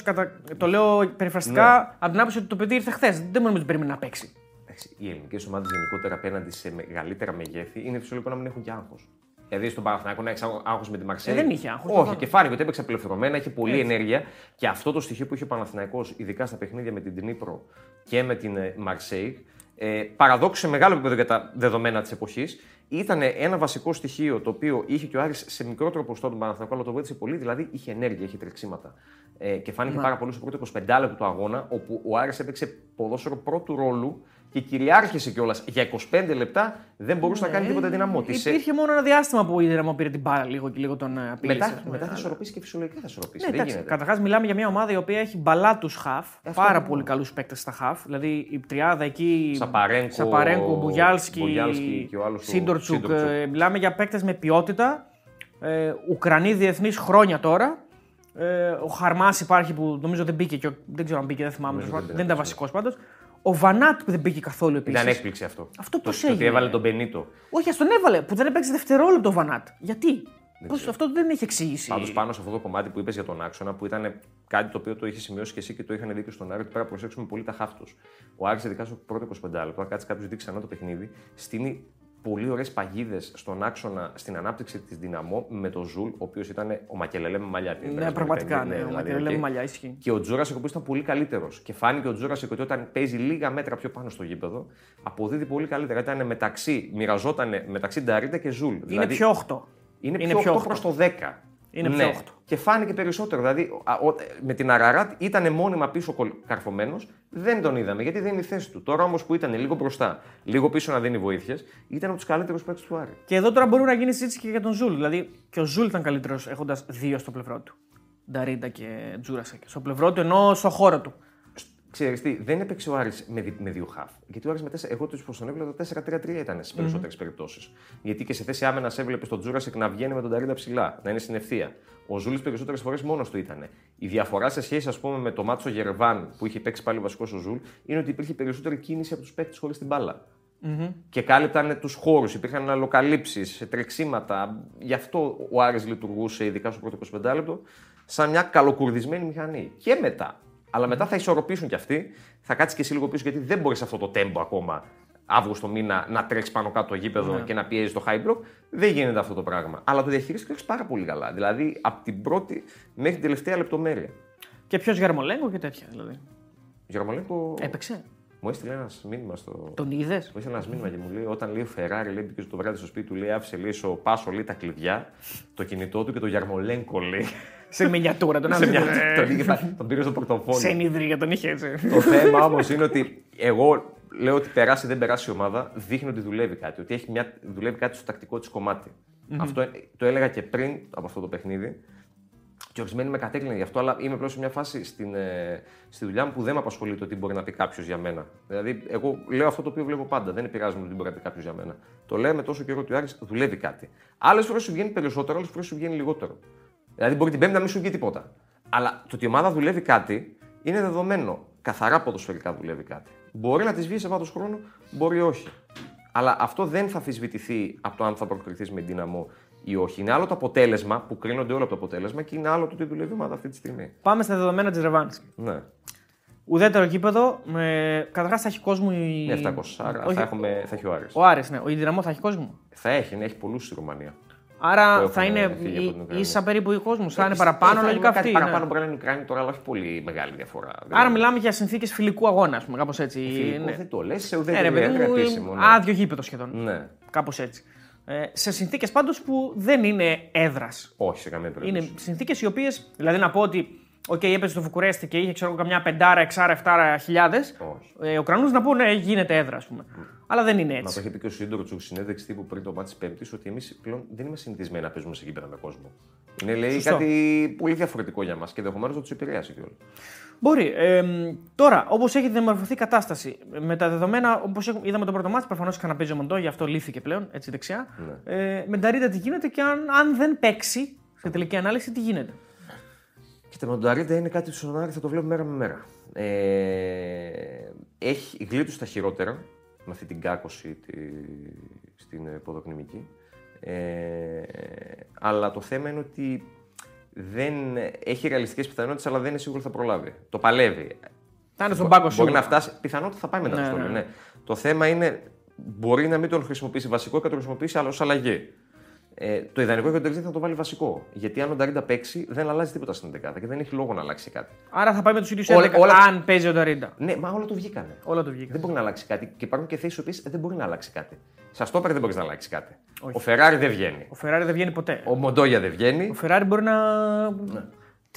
το λέω περιφραστικά από την άποψη ότι το παιδί ήρθε χθες. Δεν νομίζω ότι περίμενε να παίξει. Εντάξει, Οι ελληνικές ομάδες γενικότερα απέναντι σε μεγαλύτερα μεγέθη είναι φυσιολογικό να μην έχουν και άγχος. Δηλαδή στον Παναθηναϊκό να έχεις άγχο με τη Μαρσέη. Ε, δεν είχε άγχος, Όχι, προφανώς. και φάνηκε ότι έπαιξε απελευθερωμένα, είχε πολλή ενέργεια. Και αυτό το στοιχείο που είχε ο Παναθηναϊκός, ειδικά στα παιχνίδια με την Τνίπρο και με την ε, Μαρσέη, ε, παραδόξου σε μεγάλο επίπεδο για τα δεδομένα της εποχής, ήταν ένα βασικό στοιχείο το οποίο είχε και ο Άρης σε μικρότερο ποσοστό τον Παναθηναϊκό, αλλά το βοήθησε πολύ, δηλαδή είχε ενέργεια, είχε τρεξίματα. Ε, και φάνηκε πάρα πολύ στο πρώτο 25 λεπτό του αγώνα, όπου ο Άρης έπαιξε ποδόσφαιρο πρώτου ρόλου και κυριάρχησε κιόλας για 25 λεπτά, δεν μπορούσε να κάνει τίποτα δυναμό. Της, ε, Υπήρχε μόνο ένα διάστημα που η Δυναμό πήρε την μπάλα λίγο και λίγο τον ε, απειλήσε. ας μετά, πούμε. μετά θα ισορροπήσει και φυσιολογικά θα ισορροπήσει. Ναι, δεν εντάξει. γίνεται. Καταρχάς, μιλάμε για μια ομάδα η οποία έχει μπαλά τους χαφ. Αυτό πάρα ακριβώς. πολύ καλούς παίκτες στα χαφ. Δηλαδή η τριάδα εκεί. Σαπαρένκο, Σαπαρένκο Μπουγιάλσκι, Μπουγιάλσκι και ο άλλος ο Σίντορτσουκ. Σίντορτσουκ. Ε, μιλάμε για παίκτες με ποιότητα. Ε, Ουκρανοί διεθνείς χρόνια τώρα. Ε, ο Χαρμάς υπάρχει που νομίζω δεν μπήκε και ο- δεν ξέρω αν μπήκε, δεν θυμάμαι. Νομίζω δεν δεν ήταν μπήκε. βασικός πάντως. Ο Βανάτ που δεν μπήκε καθόλου επίσης. Ήταν έκπληξη αυτό. Αυτό το, πώς το ότι έγινε; έβαλε τον Μπενίτο. Όχι, ας τον έβαλε που δεν έπαιξε δευτερόλεπτο ο Βανάτ. Γιατί; Πώς, αυτό δεν έχει εξήγηση. Πάντως πάνω σε αυτό το κομμάτι που είπες για τον άξονα, που ήταν κάτι το οποίο το είχες σημειώσει και εσύ και το είχαν δει και στον Άρη, ότι πρέπει να προσέξουμε πολύ τα χαφ του. Ο Άρης, ειδικά στο πρώτο 25 λεπτό, αν κάτσει κάποιος να δει ξανά το παιχνίδι, στήνει πολύ ωραίες παγίδες στον άξονα στην ανάπτυξη της Ντιναμό με τον Ζουλ, ο οποίος ήταν ο Μακελελέ με μαλλιά. την Ναι, περασμένη πραγματικά. πέμπτη. Ναι, ο δηλαδή, Μακελέλε οκ. με μαλλιά ισχύει. Και ο Τζούρασεκ, ο οποίος ήταν πολύ καλύτερος. Και φάνηκε ο Τζούρασεκ ότι όταν παίζει λίγα μέτρα πιο πάνω στο γήπεδο, αποδίδει πολύ καλύτερα. Ήταν μεταξύ, μοιραζόταν μεταξύ Νταρίντα και Ζουλ. Είναι πιο 8. Είναι, Είναι πιο πιο 8 οχτώ. προς το 10. Είναι ναι. πιο οχτώ. Και φάνηκε περισσότερο. Δηλαδή, α, ο- με την Αραράτ ήταν μόνιμα πίσω καρφωμένος, δεν τον είδαμε γιατί δεν είναι η θέση του. Τώρα όμως που ήταν λίγο μπροστά, λίγο πίσω να δίνει βοήθειες, ήταν από τους καλύτερους παίκτες του Άρη. Και εδώ τώρα μπορεί να γίνει συζήτηση και για τον Ζουλ. Δηλαδή και ο Ζουλ ήταν καλύτερος έχοντας δύο στο πλευρό του. Νταρίντα και Τζούρασεκ. Στο πλευρό του ενώ στο χώρο του. Ξέρεις τι, δεν έπαιξε ο Άρης με, δι- με δύο χαφ. Γιατί ο Άρης με τέσσερα, εγώ τους προς τον έβλεπα το 4-3-3 ήταν στις περισσότερες περιπτώσεις. Γιατί και σε θέση άμυνας έβλεπες τον Τζούρασεκ να βγαίνει με τον Νταρίντα ψηλά, να είναι στην ευθεία. Ο Ζουλ τις περισσότερες φορές μόνος του ήταν. Η διαφορά σε σχέση, ας πούμε, με το ματς στο Γερεβάν που είχε παίξει πάλι βασικός ο Ζουλ είναι ότι υπήρχε περισσότερη κίνηση από τους παίκτες χωρίς την μπάλα. Και κάλυπταν τους χώρους, υπήρχαν αλληλοκαλύψεις, τρεξίματα. Γι' αυτό ο Άρης λειτουργούσε, ειδικά στο πρώτο 25 λεπτό, σαν μια καλοκουρδισμένη μηχανή. Και μετά. Αλλά μετά θα ισορροπήσουν κι αυτοί, θα κάτσεις και εσύ λίγο πίσω, γιατί δεν μπορείς αυτό το τέμπο ακόμα Αύγουστο μήνα να τρέξεις πάνω κάτω το γήπεδο και να πιέζεις το high block. Δεν γίνεται αυτό το πράγμα. Αλλά το διαχειρίστηκε πάρα πολύ καλά. Δηλαδή από την πρώτη μέχρι την τελευταία λεπτομέρεια. Και ποιος Γερμολέγκο και τέτοια δηλαδή. Γερμολέγκο Έπαιξε; μου έστειλε ένας μήνυμα στο. Τον είδες; Μου έστειλε ένας μήνυμα και μου λέει: Όταν λέει ο Φεράρι, λέει μπήκε το βράδυ στο σπίτι του, λέει άφησε λέει στο Πάσο λέει τα κλειδιά, το κινητό του και το Γερμολέγκο λέει. Σε μινιατούρα τον Σε μια- άλλο. τον είχε- Τον πήρε στο πορτοφόλι. Σε ενίδρυα τον είχε έτσι. Το θέμα όμως είναι ότι εγώ λέω ότι περάσει ή δεν περάσει η ομάδα, δείχνει ότι δουλεύει κάτι. Ότι έχει μια, δουλεύει κάτι στο τακτικό της κομματι Αυτό ε, το έλεγα και πριν από αυτό το παιχνίδι. Και ορισμένοι με κατέκλυνε γι' αυτό, αλλά είμαι πλέον σε μια φάση στην, ε, στη δουλειά μου που δεν με απασχολεί το τι μπορεί να πει κάποιος για μένα. Δηλαδή, εγώ λέω αυτό το οποίο βλέπω πάντα. Δεν επηρεάζομαι το τι μπορεί να πει κάποιος για μένα. Το λέμε τόσο καιρό ότι ο Άρης δουλεύει κάτι. Άλλες φορές σου βγαίνει περισσότερο, άλλες φορές σου βγαίνει λιγότερο. Δηλαδή, μπορεί την Πέμπτη να μην σου βγει τίποτα. Αλλά το ότι η ομάδα δουλεύει κάτι είναι δεδομένο. Καθαρά ποδοσφαιρικά δουλεύει κάτι. Μπορεί να της βγει σε βάθος χρόνου, μπορεί όχι. Αλλά αυτό δεν θα αμφισβητηθεί από το αν θα προκριθείς με δύναμο ή όχι. Είναι άλλο το αποτέλεσμα που κρίνονται όλα από το αποτέλεσμα και είναι άλλο το τι δουλεύει η ομάδα αυτή τη στιγμή. Πάμε στα δεδομένα της Ρεβάνης. Ναι. Ουδέτερο γήπεδο. Με... Καταρχάς θα έχει κόσμο η. Είναι 700. Άρα Όχι, θα, έχουμε, θα έχει ο Άρης. Ο Άρης, ναι. Ο Ιδυναμό θα έχει κόσμο; Θα έχει, ναι, έχει πολλούς στη Ρουμανία. Που Άρα έχουν θα είναι φύγει από την ί- Ουκρανία. ίσα περίπου οι κόσμο. Θα είναι Ε, παραπάνω, θα λογικά κάτι αυτοί. Παραπάνω ναι. μπορεί να είναι η Ουκρανία τώρα, αλλά όχι πολύ μεγάλη διαφορά. Άρα μιλάμε για συνθήκες φιλικού αγώνα, ας πούμε, κάπως έτσι. Φιλικό ναι. δεν το λες, σε Ναι, ρε ουδέτερη παιδί έδρα μου, επίσημο. ναι. άδειο γήπεδο σχεδόν. Ναι. Κάπως έτσι. Ε, σε συνθήκες πάντως που δεν είναι έδρας. Όχι σε καμία περίπτωση. Είναι συνθήκες οι οποίες. Δηλαδή να πω ότι. Οκ, έπαιζε στο Βουκουρέστι και είχε ξέρω, εγώ, καμιά πεντάρα, εξάρα, εφτάρα χιλιάδες. Όχι. Ε, ο Ουκρανό να πούνε γίνεται έδρα, ας πούμε. Αλλά δεν είναι Μα το έτσι. είχε πει και ο Σίντορτσουκ στη συνέντευξη τύπου πριν το μάτι της Πέμπτης ότι εμείς πλέον δεν είμαστε συνηθισμένοι να παίζουμε σε γήπεδα με κόσμο. Είναι λέει Σωστό. κάτι πολύ διαφορετικό για μας και ενδεχομένως να τους επηρέασε κιόλας. Μπορεί. Ε, τώρα, όπως έχει διαμορφωθεί η κατάσταση, με τα δεδομένα, όπως είδαμε το πρώτο μάτι, προφανώς είχα να παίζει ο Μοντό, γι' αυτό λύθηκε πλέον, έτσι δεξιά. Ναι. Ε, με τα Ρίτα τι γίνεται και αν, αν δεν παίξει, σε τελική ανάλυση, τι γίνεται; Κοίτα, με τον Ταρίντα είναι κάτι που στον Άρη θα το βλέπουμε μέρα με μέρα. Ε, έχει γλίτωσε τα χειρότερα με αυτή την κάκωση τη, στην ε, ποδοκνημική. Ε, αλλά το θέμα είναι ότι δεν έχει ρεαλιστικές πιθανότητες, αλλά δεν είναι σίγουρο ότι θα προλάβει. Το παλεύει. Θα είναι στον πάγκο Μπορεί σίγουρα. να φτάσει. Πιθανότητα θα πάει μετά Ναι, το στόλο, ναι. ναι. Το θέμα είναι μπορεί να μην τον χρησιμοποιήσει βασικό και να τον χρησιμοποιήσει άλλος ως αλλαγή. Ε, το ιδανικό για τον Τερζή θα το βάλει βασικό. Γιατί αν ο Νταρίντα παίξει, δεν αλλάζει τίποτα στην 11 και δεν έχει λόγο να αλλάξει κάτι. Άρα θα πάει με τους ίδιους Όλα- 11 όλα- αν παίζει ο Νταρίντα. Ναι, μα όλα του βγήκανε. Όλα το βγήκα. Δεν μπορεί να αλλάξει κάτι. Και υπάρχουν και θέσεις οποίες δεν μπορεί να αλλάξει κάτι. Σας το δεν μπορείς να αλλάξει κάτι. Όχι. Ο Φεράρι δεν βγαίνει. Ο Φεράρι δεν βγαίνει ποτέ. Ο Μοντόγια δεν βγαίνει. Ο Φεράρι μπορεί να. Ναι.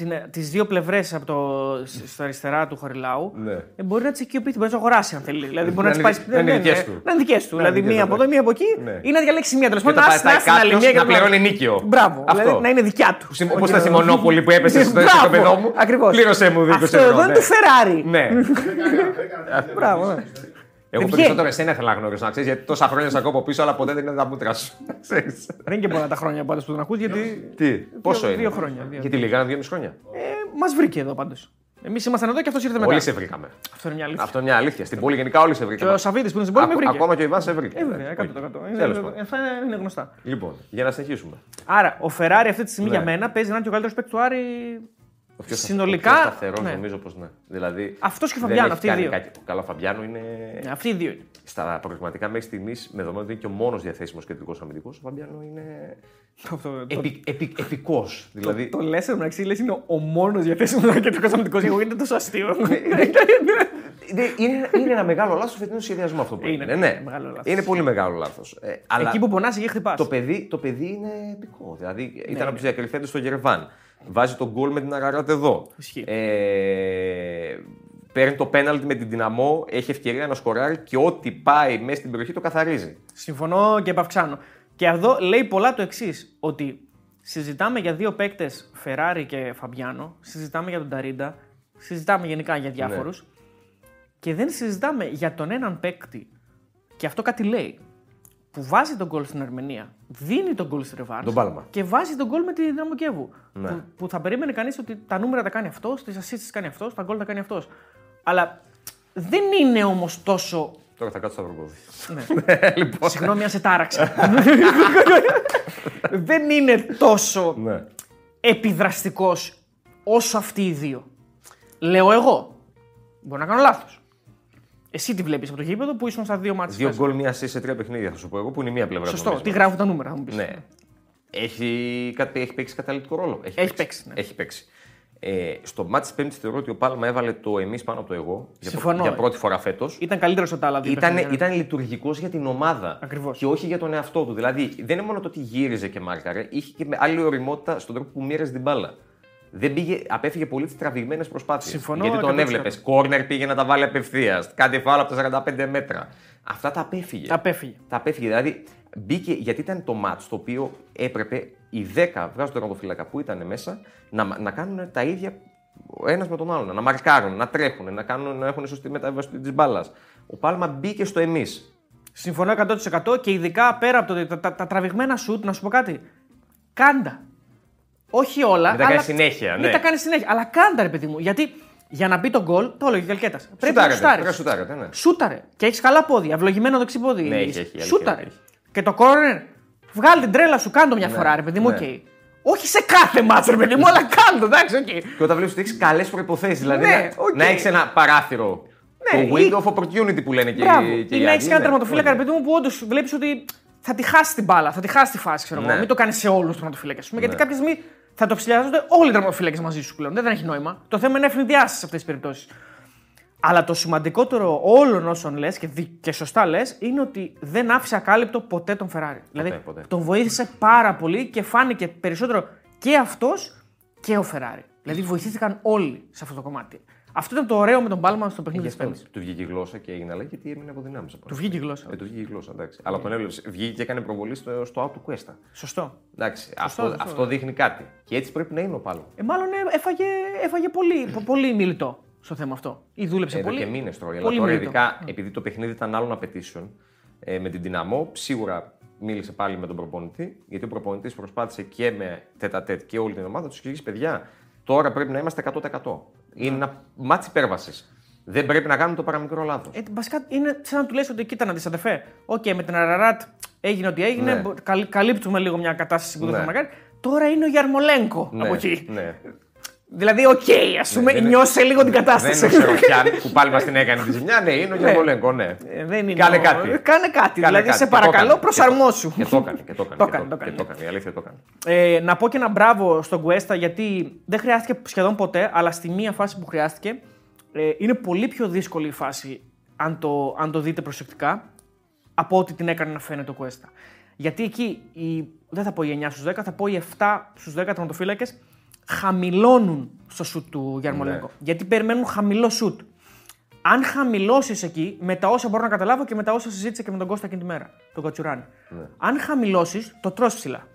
Την, τις δύο πλευρές από το, στα αριστερά του Χαριλάου Ναι. ε, μπορεί να τι οικειοποιήσει, μπορεί να τι αγοράσει αν θέλει. Δηλαδή μπορεί να, Να τις είναι πάει. δι- να είναι ναι, δικές ναι, του. Να είναι δικές του. Να είναι Δηλαδή δικές μία του, από εδώ, ναι. μία από εκεί Ναι. ή να διαλέξει μία τέλος Και πάντων. όταν Να πάει στην άλλη κάποιος μία και να τον άλλο. πληρώνει νίκιο. Μπράβο. Αυτό. Δηλαδή να είναι δικιά τους. Όπως ήταν στη Μονόπολη που έπεσε στο Μπράβο, οικοπεδό μου. ακριβώς. Πλήρωσέ μου 20 Αυτό ευρώ. εδώ είναι ναι. του Φεράρι. Ναι. <laughs> Μπράβο. Ναι. Εγώ βγαίνει. περισσότερο εσένα ήθελα να γνωρίσω, να ξέρεις, γιατί τόσα χρόνια σε ακούω πίσω, αλλά ποτέ δεν είναι τα μούτρα σου. <laughs> Ξέρεις. Δεν είναι και πολλά τα χρόνια πάντω που τον ακούς γιατί. Τι, πόσο είναι; δύο χρόνια, δύο. Γιατί λίγα, δύο μισή χρόνια; Ε, Μας βρήκε εδώ πάντως. Εμείς ήμασταν εδώ και αυτός ήρθε μετά. Όλοι σε βρήκαμε. Αυτό είναι μια αλήθεια. Αυτό είναι μια αλήθεια. Στην πόλη γενικά όλοι σε Και βρήκαμε. ο Σαββίδης που είναι στην πόλη με Ακ- βρήκε. Ακόμα και ο Ιβάν σε βρήκε. Ε, βέβαια, 100%. Τέλος Είναι, πάντων. αυτά είναι γνωστά. Λοιπόν, για να συνεχίσουμε. Άρα, ο Φεράρι αυτή τη στιγμή Ναι. για μένα παίζει να είναι και ο καλύτερος παίκτης του Άρη. Ο πιο Συνολικά, Ο πιο σταθερός ναι. νομίζω πως ναι. Δηλαδή, Αυτός και ο δεν Φαμπιάνο, έχει αυτοί οι κάνει δύο. κάτι. Ο καλό Φαμπιάνο είναι Ναι, Αυτοί οι δύο είναι. στα προγραμματικά μέχρι στιγμής, με δεδομένο ότι είναι και ο μόνος διαθέσιμος κεντρικός αμυντικός. Ο Φαμπιάνο είναι Αυτό, το, επι, επι, επικός. Δηλαδή, το λες μεταξύ λες είναι ο μόνος διαθέσιμος αρκετικό αμυντικός. Εγώ είναι τόσο αστείο. είναι, είναι, είναι ένα μεγάλο λάθος του φετινού σχεδιασμού αυτό που Είναι, έγινε. Ναι, μεγάλο λάθος. είναι πολύ μεγάλο λάθος. Ε, αλλά Εκεί που πονάς, εκεί χτυπάς. το, παιδί, το παιδί είναι επικό. Δηλαδή ήταν είναι. από τους διακριθέντες στο Γερβάν. Βάζει τον γκολ με την Αραράτε εδώ. Ισχύει. Ε, παίρνει το πέναλτι με την δυναμό, έχει ευκαιρία να σκοράρει και ό,τι πάει μέσα στην περιοχή το καθαρίζει. Συμφωνώ και επαυξάνω. Και εδώ λέει πολλά το εξής, ότι συζητάμε για δύο παίκτες, Φεράρι και Φαμπιάνο, συζητάμε για τον Ταρίντα, συζητάμε γενικά για διάφορους. Και δεν συζητάμε για τον έναν παίκτη, και αυτό κάτι λέει, που βάζει τον γκολ στην Αρμενία, δίνει τον γκολ στη Ρεβάνς Τον Πάλμα. και βάζει τον γκολ με τη Δυναμό Κιέβου. Ναι. Που, που θα περίμενε κανείς ότι τα νούμερα τα κάνει αυτός, τις assists τις κάνει αυτός, τα γκολ τα κάνει αυτός. Αλλά δεν είναι όμως τόσο. Τώρα θα κάτσω στο αυροπόδι. <laughs> Ναι. λοιπόν. Συγγνώμη αν σε τάραξα. <laughs> δεν είναι τόσο Ναι. επιδραστικός όσο αυτοί οι δύο. Λέω εγώ. Μπορεί να κάνω λάθος. Εσύ τι βλέπεις από το γήπεδο που ήσουν στα δύο μάτια. Δύο γκολ, μία assist σε τρία παιχνίδια, θα σου πω εγώ, που είναι μία πλευρά. του Σωστό. νομίσματος. Τι γράφουν τα νούμερα, θα μου πεις. Ναι. Έχει, κάτι- έχει παίξει καταλητικό ρόλο. Έχει παίξει, ναι. Έχει παίξει. Ε, στο μάτι της Πέμπτης θεωρώ ότι ο Πάλμα έβαλε το εμείς πάνω από το εγώ. Για, Συμφωνώ, για ε. πρώτη φορά φέτος. Ήταν καλύτερος από τα άλλα δύο. Ήταν, παιχνίδια. ήταν λειτουργικός για την ομάδα. Ακριβώς. Και όχι για τον εαυτό του. Δηλαδή δεν είναι μόνο το ότι γύριζε και μάρκαρε, είχε και με άλλη ωριμότητα στον τρόπο που μοίραζε την μπάλα. Δεν πήγε, απέφυγε πολύ τις τραβηγμένες προσπάθειες. Συμφωνώ Γιατί τον 100%. έβλεπες. Κόρνερ πήγε να τα βάλει απευθείας. Κάτι φάλα από τα 45 μέτρα. Αυτά τα απέφυγε. Τα απέφυγε. Τα απέφυγε. Δηλαδή μπήκε, γιατί ήταν το μάτς το οποίο έπρεπε οι 10 βγάζουν τον τερματοφύλακα που ήταν μέσα να, να κάνουν τα ίδια ο ένας με τον άλλον. Να μαρκάρουν, να τρέχουν, να, κάνουν, να έχουν σωστή μετάβαση της μπάλας. Ο Πάλμα μπήκε στο εμείς. Συμφωνώ 100% και ειδικά πέρα από το, τα, τα, τα τραβηγμένα σουτ, να σου πω κάτι. Κάντα. Όχι όλα. Μην τα αλλά... κάνεις συνέχεια, Μην ναι. τα κάνεις συνέχεια. Αλλά κάντα, ρε παιδί μου. Γιατί για να μπει το γκολ, το έλεγε ο Καλκέτα. Πρέπει να Σουτάρετε, σουτάρεις. πρέπει να σουτάρετε, ναι. Σούταρε. Και έχεις καλά πόδια. Ευλογημένο δεξί πόδι. Ναι, έχεις, έχει, αλήθεια, Σούταρε. έχει. Και το κόρνερ, βγάλει την τρέλα σου, κάντο μια φορά, ρε παιδί μου, ναι. οκ. Όχι σε κάθε ματς, ρε παιδί μου, αλλά κάντο, εντάξει, οκ. Και όταν βλέπεις ότι έχεις καλές προϋποθέσεις, δηλαδή Ναι, να, οκ. να έχεις ένα παράθυρο. Ναι, το ή- window of opportunity που λένε και, Μπράβο. οι- και Ή οι να άλλοι. έχεις ένα Ναι, τερματοφύλακα, ρε ναι. παιδί μου, που όντως βλέπεις ότι θα τη χάσει την μπάλα, θα τη χάσει τη φάση, ξέρω εγώ. Ναι. Μην το κάνεις σε όλους τους τερματοφύλακες. Γιατί Ναι. κάποια στιγμή θα το ψηλιάζονται όλοι οι τερματοφύλακε μαζί σου πλέον. Δεν, δεν έχει νόημα. Το θέμα είναι να ευνηδιάσεις σε αυτές τις περιπτώσεις. Αλλά το σημαντικότερο όλων όσων λες και, δι- και σωστά λες είναι ότι δεν άφησε ακάλυπτο ποτέ τον Φεράρι. δηλαδή ποτέ. τον βοήθησε πάρα πολύ και φάνηκε περισσότερο και αυτός και ο Φεράρι. Δηλαδή βοηθήθηκαν όλοι σε αυτό το κομμάτι. Αυτό ήταν το ωραίο με τον Πάλμα στο παιχνίδι Γι' της αυτό Πέμπτης. του βγήκε η γλώσσα και έγινε αλλαγή γιατί έμεινε από δυνάμεις. Του βγήκε η γλώσσα. Ε, του βγήκε η γλώσσα, εντάξει. Αλλά τον έβλεψε. Βγήκε και έκανε προβολή στο, στο out του Cuesta. Σωστό. Εντάξει, αυτό, σωστό, αυτό δείχνει κάτι. Και έτσι πρέπει να είναι ο Πάλμα. Ε, μάλλον ε, έφαγε, έφαγε πολύ, πο- πολύ μιλητό στο θέμα αυτό. Ή δούλεψε Εδώ πολύ. και μήνες τρώει. Αλλά πολύ τώρα, μιλητό. ειδικά επειδή το παιχνίδι ήταν άλλων απαιτήσεων ε, με την Δυναμό, σίγουρα μίλησε πάλι με τον προπονητή. Γιατί ο προπονητής προσπάθησε και με τετ-α-τετ και όλη την ομάδα τους εξηγήσει: Παιδιά, τώρα πρέπει να είμαστε 100%. Είναι ένα μάτι υπέρβασης. Δεν πρέπει να κάνουμε το παραμικρό λάθος. Ε, βασικά είναι σαν να του λες ότι κοίτα να δεις αδερφέ. Οκ, με την Αραράτ έγινε ό,τι έγινε. Ναι. μπο- καλ- καλύπτουμε λίγο μια κατάσταση που δεν Ναι. θα μακάρι. Τώρα είναι ο Γιαρμολένκο Ναι, από εκεί. Ναι. Δηλαδή, οκ, ας πούμε, δεν είναι- νιώσε λίγο την Δεν κατάσταση. είναι ο Σεροφιάν που πάλι μας την έκανε τη ζημιά. Ναι, είναι ο Γιαρμολένκο, ναι. Ε, δεν είναι Κάνε ο- κάτι. Κάνε κάτι. Κάνε δηλαδή, κάτι. σε Και το παρακαλώ, έκανε. προσαρμόσου. Και το έκανε. Και το έκανε. <laughs> Το και έκανε, το έκανε. και το έκανε. Η αλήθεια το έκανε. Ε, να πω και ένα μπράβο στον Κουέστα γιατί δεν χρειάστηκε σχεδόν ποτέ, αλλά στη μία φάση που χρειάστηκε ε, είναι πολύ πιο δύσκολη η φάση αν το, αν το δείτε προσεκτικά από ό,τι την έκανε να φαίνεται ο Κουέστα. Γιατί εκεί οι, δεν θα πω οι 9 στους 10, θα πω οι 7 στους 10 τερματοφύλακες χαμηλώνουν στο σουτ του Γιαρμολέγκο. Ναι. Γιατί περιμένουν χαμηλό σουτ. Αν χαμηλώσεις εκεί, με τα όσα μπορώ να καταλάβω και με τα όσα συζήτησα και με τον Κώστα εκείνη τη μέρα, τον Κατσουράνη. Αν χαμηλώσεις, το τρως ψηλά.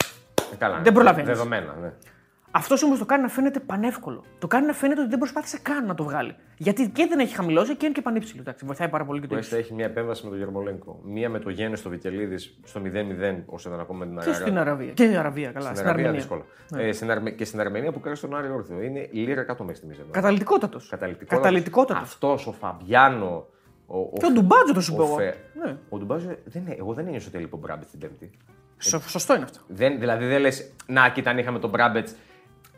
Ε, Καλά, Δεν προλαβαίνεις. Δεδομένα, ναι. Αυτός όμως το κάνει να φαίνεται πανεύκολο. Το κάνει να φαίνεται ότι δεν προσπάθησε καν να το βγάλει. Γιατί και δεν έχει χαμηλώσει και είναι και πανύψηλο. Εντάξει, βοηθάει πάρα πολύ και το Ο ύψο. Κουέστα έχει μια επέμβαση με τον Γερμολέγκο. Μία με το Γέννη στο Βικελίδης στο 0-0, όσο ήταν ακόμα με την Και Αραρά. στην Αραβία. Και στην Αραβία, καλά. Στην Στην, Αραβία Αρμενία. δύσκολα. Ε, στην Αρμε... Και στην Αρμενία που κράτησε τον Άρη Όρθιο. Είναι λίρα κάτω μέχρι στιγμής. Καταλητικότατος. Καταλητικότατος. Καταλητικότατος. Αυτός ο Φαμπιάνο. Ο, ο, Και ο Ντουμπάτζο το σου ο πω εγώ. Φε- Ναι. Ο Ντουμπάζο, δεν, είναι- εγώ δεν ένιωσα ότι έλειπε ο Μπράμπετς την Πέμπτη. Σω- Σωστό είναι αυτό. Δεν, δηλαδή δεν λες, να κοίτα, αν είχαμε τον Μπράμπετς,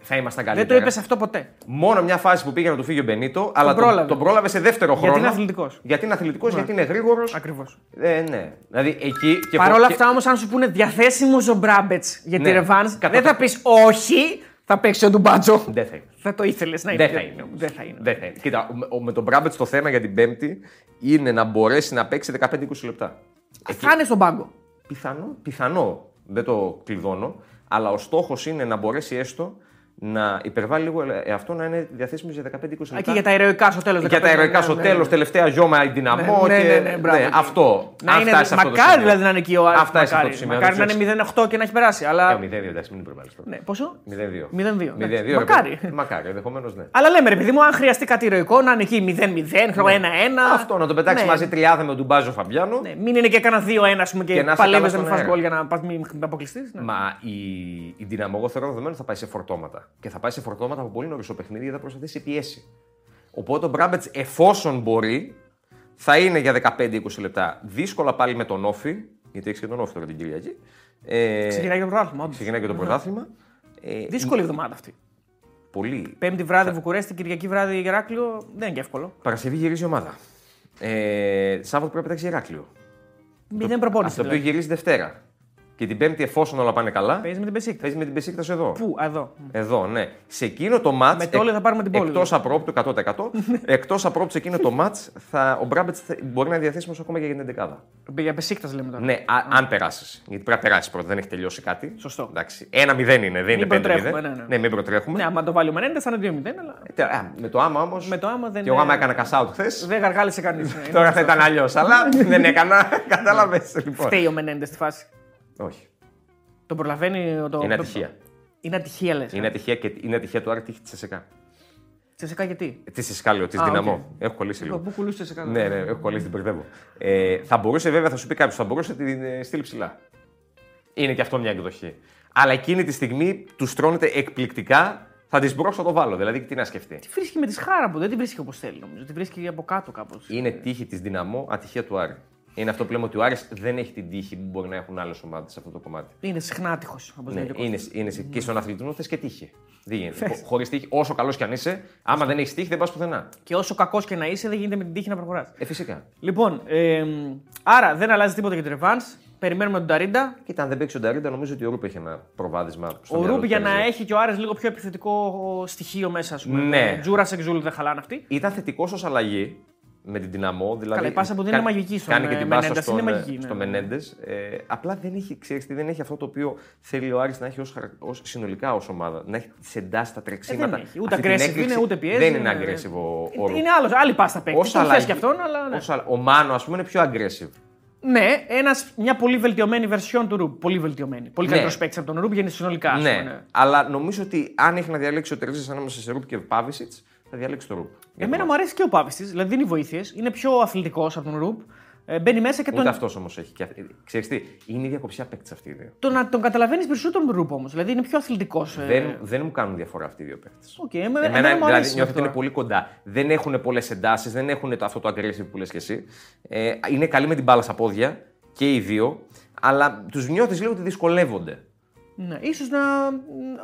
θα ήμασταν Δεν καλύτερα. το είπες αυτό ποτέ. Μόνο μια φάση που πήγε να του φύγει ο Μπενίτο, αλλά τον, πρόλαβε. τον πρόλαβε σε δεύτερο χρόνο. είναι αθλητικός. Γιατί είναι αθλητικός, γιατί είναι γρήγορος. Ακριβώς. Ε, ναι. Δηλαδή εκεί. Και Παρ' όλα και- αυτά όμως, αν σου πούνε διαθέσιμος ο Μπράμπετς για τη Ναι. Ρεβάνς, Κατά δεν θα πεις όχι, θα παίξει ο Ντουμπάτζο. Δεν θα είναι. Θα το ήθελες να είναι. Δεν θα είναι. όμως. Δεν θα είναι. Δεν θα είναι. Κοίτα, ο- ο- με τον Μπράμπετς το θέμα για την Πέμπτη είναι να μπορέσει να παίξει 15-20 λεπτά. Θα είναι στον πάγκο. Πιθανό, πιθανό, δεν το κλειδώνω, αλλά ο στόχος είναι να μπορέσει έστω να υπερβάλλει λίγο ε, αυτό να είναι διαθέσιμο για 15-20 λεπτά. Α, και για τα ηρωικά στο τέλος. Για τα ηρωικά στο τέλος, τελευταία γιώμα η δυναμό. Ναι, και... ναι, ναι, μπράβο. αυτό. Να Αυτά είναι, είσαι σε αυτό το μακάρι σημείο. δηλαδή να είναι εκεί ο Άρης. Αυτά είσαι σε αυτό μακάρι. το σημείο, Μακάρι να να είναι 0-8 και να έχει περάσει. Αλλά. Ε, 0-2, εντάξει, μην υπερβάλλεις τώρα. Ναι, πόσο; 0-2. 0-2. 0-2. ρε Μακάρι. παιδί. Μακάρι, ενδεχομένως ναι. Αλλά λέμε ρε παιδί μου, αν χρειαστεί κάτι ηρωικό να είναι εκεί 0-0, ξέρω 1-1. Αυτό να το πετάξει Ναι. μαζί τριάδα με τον Μπάζο Φαμπιάνο. Ναι, μην είναι και κανένα 2-1 ας πούμε, και, Και να είσαι παλεύεις καλά να μην στον φας αέρα. γκολ για να πας μην αποκλειστείς. Ναι. Μα η, η Δυναμό, εγώ θεωρώ δεδομένο θα πάει σε φορτώματα. Και θα πάει σε φορτώματα από πολύ νωρίς το παιχνίδι γιατί θα προσπαθήσει πιέσει. Οπότε ο Μπράμπετς, εφόσον μπορεί, θα είναι για 15-20 λεπτά δύσκολα πάλι με τον Όφη, γιατί έχεις και τον Όφη τώρα την Κυριακή. Ε, Ξεκινάει και το πρωτάθλημα. όντως. ξεκινάει και το πρωτάθλημα. Ε, Δύσκολη εβδομάδα αυτή. πολύ. Πέμπτη βράδυ Βουκουρέστη, Κυριακή βράδυ Γεράκλειο. Δεν είναι και εύκολο. Παρασκευή γυρίζει η ομάδα. Ε, Σάββατο πρέπει να παίξει Ηράκλειο. Μηδέν προπόνηση. Αυτό το δηλαδή. οποίο γυρίζει Δευτέρα. Και την Πέμπτη, εφόσον όλα πάνε καλά, Παίζεις με την Πεσίκτα. παίζεις με την Πεσίκτα εδώ. Πού, α, εδώ. Εδώ, ναι. Σε εκείνο το μάτ. Με το όλο θα πάρουμε την πόλη. Εκτός απρόπτου 100%. <laughs> εκτός απρόπτου σε εκείνο το μάτ, ο Μπράμπετς μπορεί να είναι διαθέσιμος ακόμα και για την 11. Για Μπεσίκτας λέμε τώρα. Ναι, α, αν περάσεις. Γιατί πρέπει να περάσεις πρώτα, δεν έχει τελειώσει κάτι. Σωστό. Εντάξει. 1-0 είναι, δεν είναι 5-0. προτρέχουμε, ναι, ναι. μην προτρέχουμε. Ναι, άμα το βάλει ο Μενέντες θα είναι 2-0, αλλά Ε, α, με το άμα όμως. με το άμα δεν. Και εγώ άμα έκανα cash out χθες. Δεν γαργάλισε κανείς. Τώρα θα ήταν αλλιώς. Αλλά <laughs> δεν έκανα. Κατάλαβες λοιπόν. Φταίει ο Μενέντες στη φάση. Όχι. Τον προλαβαίνει. Το... Είναι ατυχία. Είναι ατυχία λες. Είναι ατυχία και είναι ατυχία του Άρη τύχη της ΤΣΣΚΑ. ΤΣΣΚΑ γιατί; Τη Ισκάλιο, της Α, Δυναμό. οκ. Έχω κολλήσει λίγο. Πού κουλούσε σε κάτω. Ναι, ναι, έχω κολλήσει, την μπερδεύω. Ε, θα μπορούσε βέβαια, θα σου πει κάποιος, θα μπορούσε να την ε, στείλει ψηλά. Είναι και αυτό μια εκδοχή. Αλλά εκείνη τη στιγμή τους τρώνεται εκπληκτικά, θα τη μπρόξω το βάλω. Δηλαδή, τι να σκεφτεί. Τι βρίσκει με τη σχάρα που δεν την βρίσκει όπως θέλει νομίζω. Τη βρίσκει από κάτω κάπως. Είναι τύχη της Δυναμό, ατυχία του Άρη. Είναι αυτό που λέμε ότι ο Άρης δεν έχει την τύχη που μπορεί να έχουν άλλες ομάδες σε αυτό το κομμάτι. Είναι συχνά άτυχο. Όπως Ναι, λέει και ο είναι, είναι, και στον αθλητισμό θες και τύχη. Δεν γίνεται. Χωρίς τύχη, όσο καλός κι αν είσαι, άμα δεν έχεις τύχη, δεν πας πουθενά. Και όσο κακός και να είσαι, δεν γίνεται με την τύχη να προχωράς. Ε, φυσικά. Λοιπόν, ε, άρα δεν αλλάζει τίποτα για την Ρεβάνς. Περιμένουμε τον Ταρίντα. Κοίτα, αν δεν παίξει ο Νταρίντα, νομίζω ότι ο Ρούπ έχει ένα προβάδισμα στο Ο μυαλό Ρούπ του για να παίζει. έχει και ο Άρης λίγο πιο επιθετικό στοιχείο μέσα, ας πούμε. Ναι. Τζούρας Εξούλ δεν χαλάνε αυτοί. Ήταν θετικός ως αλλαγή με την δυναμό. Δηλαδή, Καλά, η πάσα που δεν είναι μαγική στον, Κάνει και ε, την πάσα Μενέντες, στον, είναι ε, μαγική, ναι, στο ναι. Μενέντες. Ε, απλά δεν έχει, ξέρεις, τι, δεν έχει αυτό το οποίο θέλει ο Άρης να έχει ως, χαρα- ως συνολικά ως ομάδα. Να έχει τις εντάσεις, τα Ε, τρεξίματα. δεν έχει. Ούτε Αυτή την aggressive έκρηξη. είναι, ούτε πιέζει. Δεν είναι είναι- aggressive ο, ο Ρούπ. Είναι άλλος, άλλη πάστα παίκτη. Ως Τον θες αλλαγή- και αυτόν, αλλά. Ναι, ως αλλα- Ο Μάνο, ας πούμε, είναι πιο aggressive. ναι ένας, μια πολύ βελτιωμένη βερσιόν του Ρούπ. Πολύ βελτιωμένη. Πολύ Ναι. καλύτερος παίκτης από τον Ρούπ γίνει συνολικά. ας ναι. πούμε, ναι. αλλά νομίζω ότι αν έχει να διαλέξει ο Τερζής ανάμεσα σε Ρούπ και Πάβησιτς, θα διαλέξει το Ρούπ. Εμένα μου αρέσει και ο Πάπη δηλαδή δίνει βοήθειες. Είναι πιο αθλητικός από τον Ρούπ. Ε, μπαίνει μέσα και Ούτε τον, αυτός όμως έχει. Και... αυτή- Ξέρεις τι, είναι η ίδια κοψιά παίκτης αυτή οι δύο. τον, τον καταλαβαίνεις περισσότερο τον Ρούπ όμως. Δηλαδή είναι πιο αθλητικός. Δεν, δεν μου κάνουν διαφορά αυτοί οι δύο παίκτες. Οκ, εμένα, Εμένα, εμένα μου δηλαδή, αρέσει νιώθω ότι αυτό. είναι πολύ κοντά. Δεν έχουν πολλές εντάσεις, δεν έχουν το, αυτό το aggressive που λες και εσύ. Ε, είναι καλοί με την μπάλα στα πόδια και οι δύο, αλλά τους νιώθεις λίγο ότι δυσκολεύονται. Ναι, ίσως να.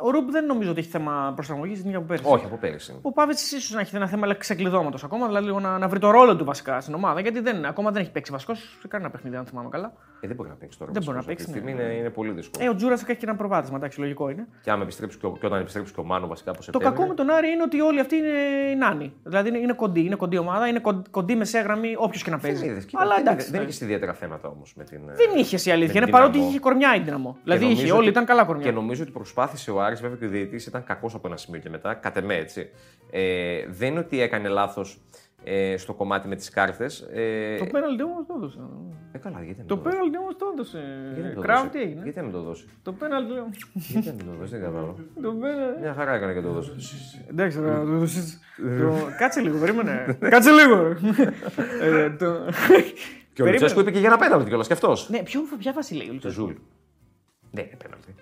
Ο Ρούπ δεν νομίζω ότι έχει θέμα προσαρμογής την ίδια που πέρυσι. Όχι από πέρυσι. Ο Πάβετ ίσως να έχει ένα θέμα ξεκλειδώματος ακόμα, δηλαδή λίγο να, να βρει το ρόλο του βασικά στην ομάδα. Γιατί δεν, ακόμα δεν έχει παίξει βασικός σε κανένα παιχνίδι, αν θυμάμαι καλά. Ε, δεν μπορεί να παίξει τώρα. Δεν βασικός μπορεί να αυτή τη παίξει, στιγμή ναι. είναι, είναι πολύ δύσκολο. Ε, ο Τζούρα έχει και ένα προβάδισμα, εντάξει, λογικό είναι. Και, άμα επιστρέψει και, ο- και όταν επιστρέψει και ο Μάνο βασικά από Το Σεπτέμβριο. κακό με τον Άρη είναι ότι όλοι αυτοί είναι οι νάνοι. Δηλαδή είναι, είναι κοντή, είναι κοντή ομάδα, είναι κον- κοντή μεσαία γραμμή, όποιος και να Δεν, παίζει. είδες, κοίτα, Αλλά δεν, εντάξει. δεν ναι. έχει ιδιαίτερα θέματα όμως με την. ε, Δεν είχες η αλήθεια. με Είναι την παρότι Δυναμό. είχε κορμιά η δυναμό. Και Δηλαδή είχε, νομίζω όλοι ότι- ήταν καλά Και κορμιά. νομίζω ότι προσπάθησε ο Άρης, βέβαια και ο διαιτητής ήταν κακός από ένα σημείο και μετά, κατ' εμέ έτσι. Ε, δεν είναι ότι έκανε λάθος ε, στο κομμάτι με τις κάρτες. Ε, Το πέναλτι όμως το έδωσε. ε, καλά, γιατί να Το το δώσει. πέναλτι όμως το έδωσε. Γιατί να το Κράου δώσει. τι έγινε; Γιατί να το δώσει. Το πέναλτι. λέω. Γιατί να το δώσει, δεν κατάλαβα. Το πέναλτι. Μια χαρά έκανε και το δώσει. Εντάξει, τώρα το δώσεις- το- Κάτσε λίγο, περίμενε. <laughs> Κάτσε λίγο. Ε, το- Και ο Περίμενε. Λουτσέσκου είπε και για ένα πέναλτι κιόλας και αυτός. Ναι, ποιο, ποια βάση λέει ο Το Λουτσέσκου; Ζουλ. Δεν είναι πέναλτι.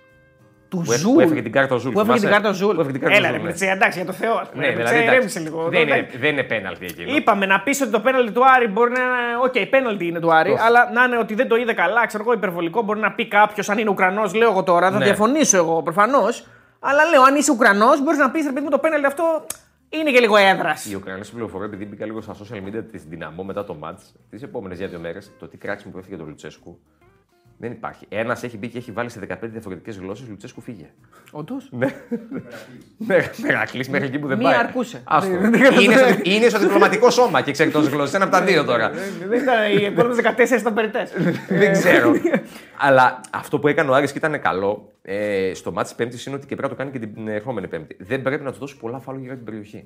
Του Που έφ- Ζουλ. Που έφεγε την κάρτα ο Ζουλ. Που έφεγε την θυμάσαι; κάρτα ο Ζουλ. Που έφεγε την κάρτα ο Έλα, Ζουλ, ρε ναι. Πλετσέ, εντάξει, για το Θεό. ας πούμε. Ναι, Ρε, δηλαδή. Πλετσέ, εντάξει, ηρέμησε λίγο. Δεν είναι, Εντάξει. δεν είναι πέναλτι εκείνο. Είπαμε να πει ότι το πέναλτι του Άρη μπορεί να είναι. Οκ, πέναλτι είναι του Άρη, Τόσο. αλλά να είναι ότι δεν το είδε καλά, ξέρω εγώ, υπερβολικό. Μπορεί να πει κάποιος, αν είναι Ουκρανός, λέω εγώ τώρα, θα Ναι. διαφωνήσω εγώ προφανώς. Αλλά λέω, αν είσαι Ουκρανός, μπορείς να πεις, ρε παιδί μου, το πέναλτι αυτό είναι και λίγο έδρας. Η Ουκρανία στην πληροφορία, επειδή μπήκα λίγο στα social media της Δυναμό μετά το match, τις επόμενες δύο μέρες, το τι κράξιμο που έφυγε το Λουτσέσκου. Δεν υπάρχει. Ένας έχει μπει και έχει βάλει σε 15 διαφορετικές γλώσσες. Λουτσέσκου φύγε. Όντως; Ναι. Ναι, Μερακλής μέχρι εκεί που δεν Μία πάει. αρκούσε. Άστο. Δεν- δεν είναι, κατάλαβα. στο, είναι στο διπλωματικό σώμα και ξέρει τόσες γλώσσες. Ένα από τα δύο τώρα. Δεν ήταν οι επόμενες 14 ήταν περιττές. δεν ξέρω. <laughs> Αλλά αυτό που έκανε ο Άρης και ήταν καλό ε, στο μάτι της Πέμπτης είναι ότι και πρέπει να το κάνει και την ερχόμενη Πέμπτη. Δεν πρέπει να του δώσει πολλά φάλου για την περιοχή.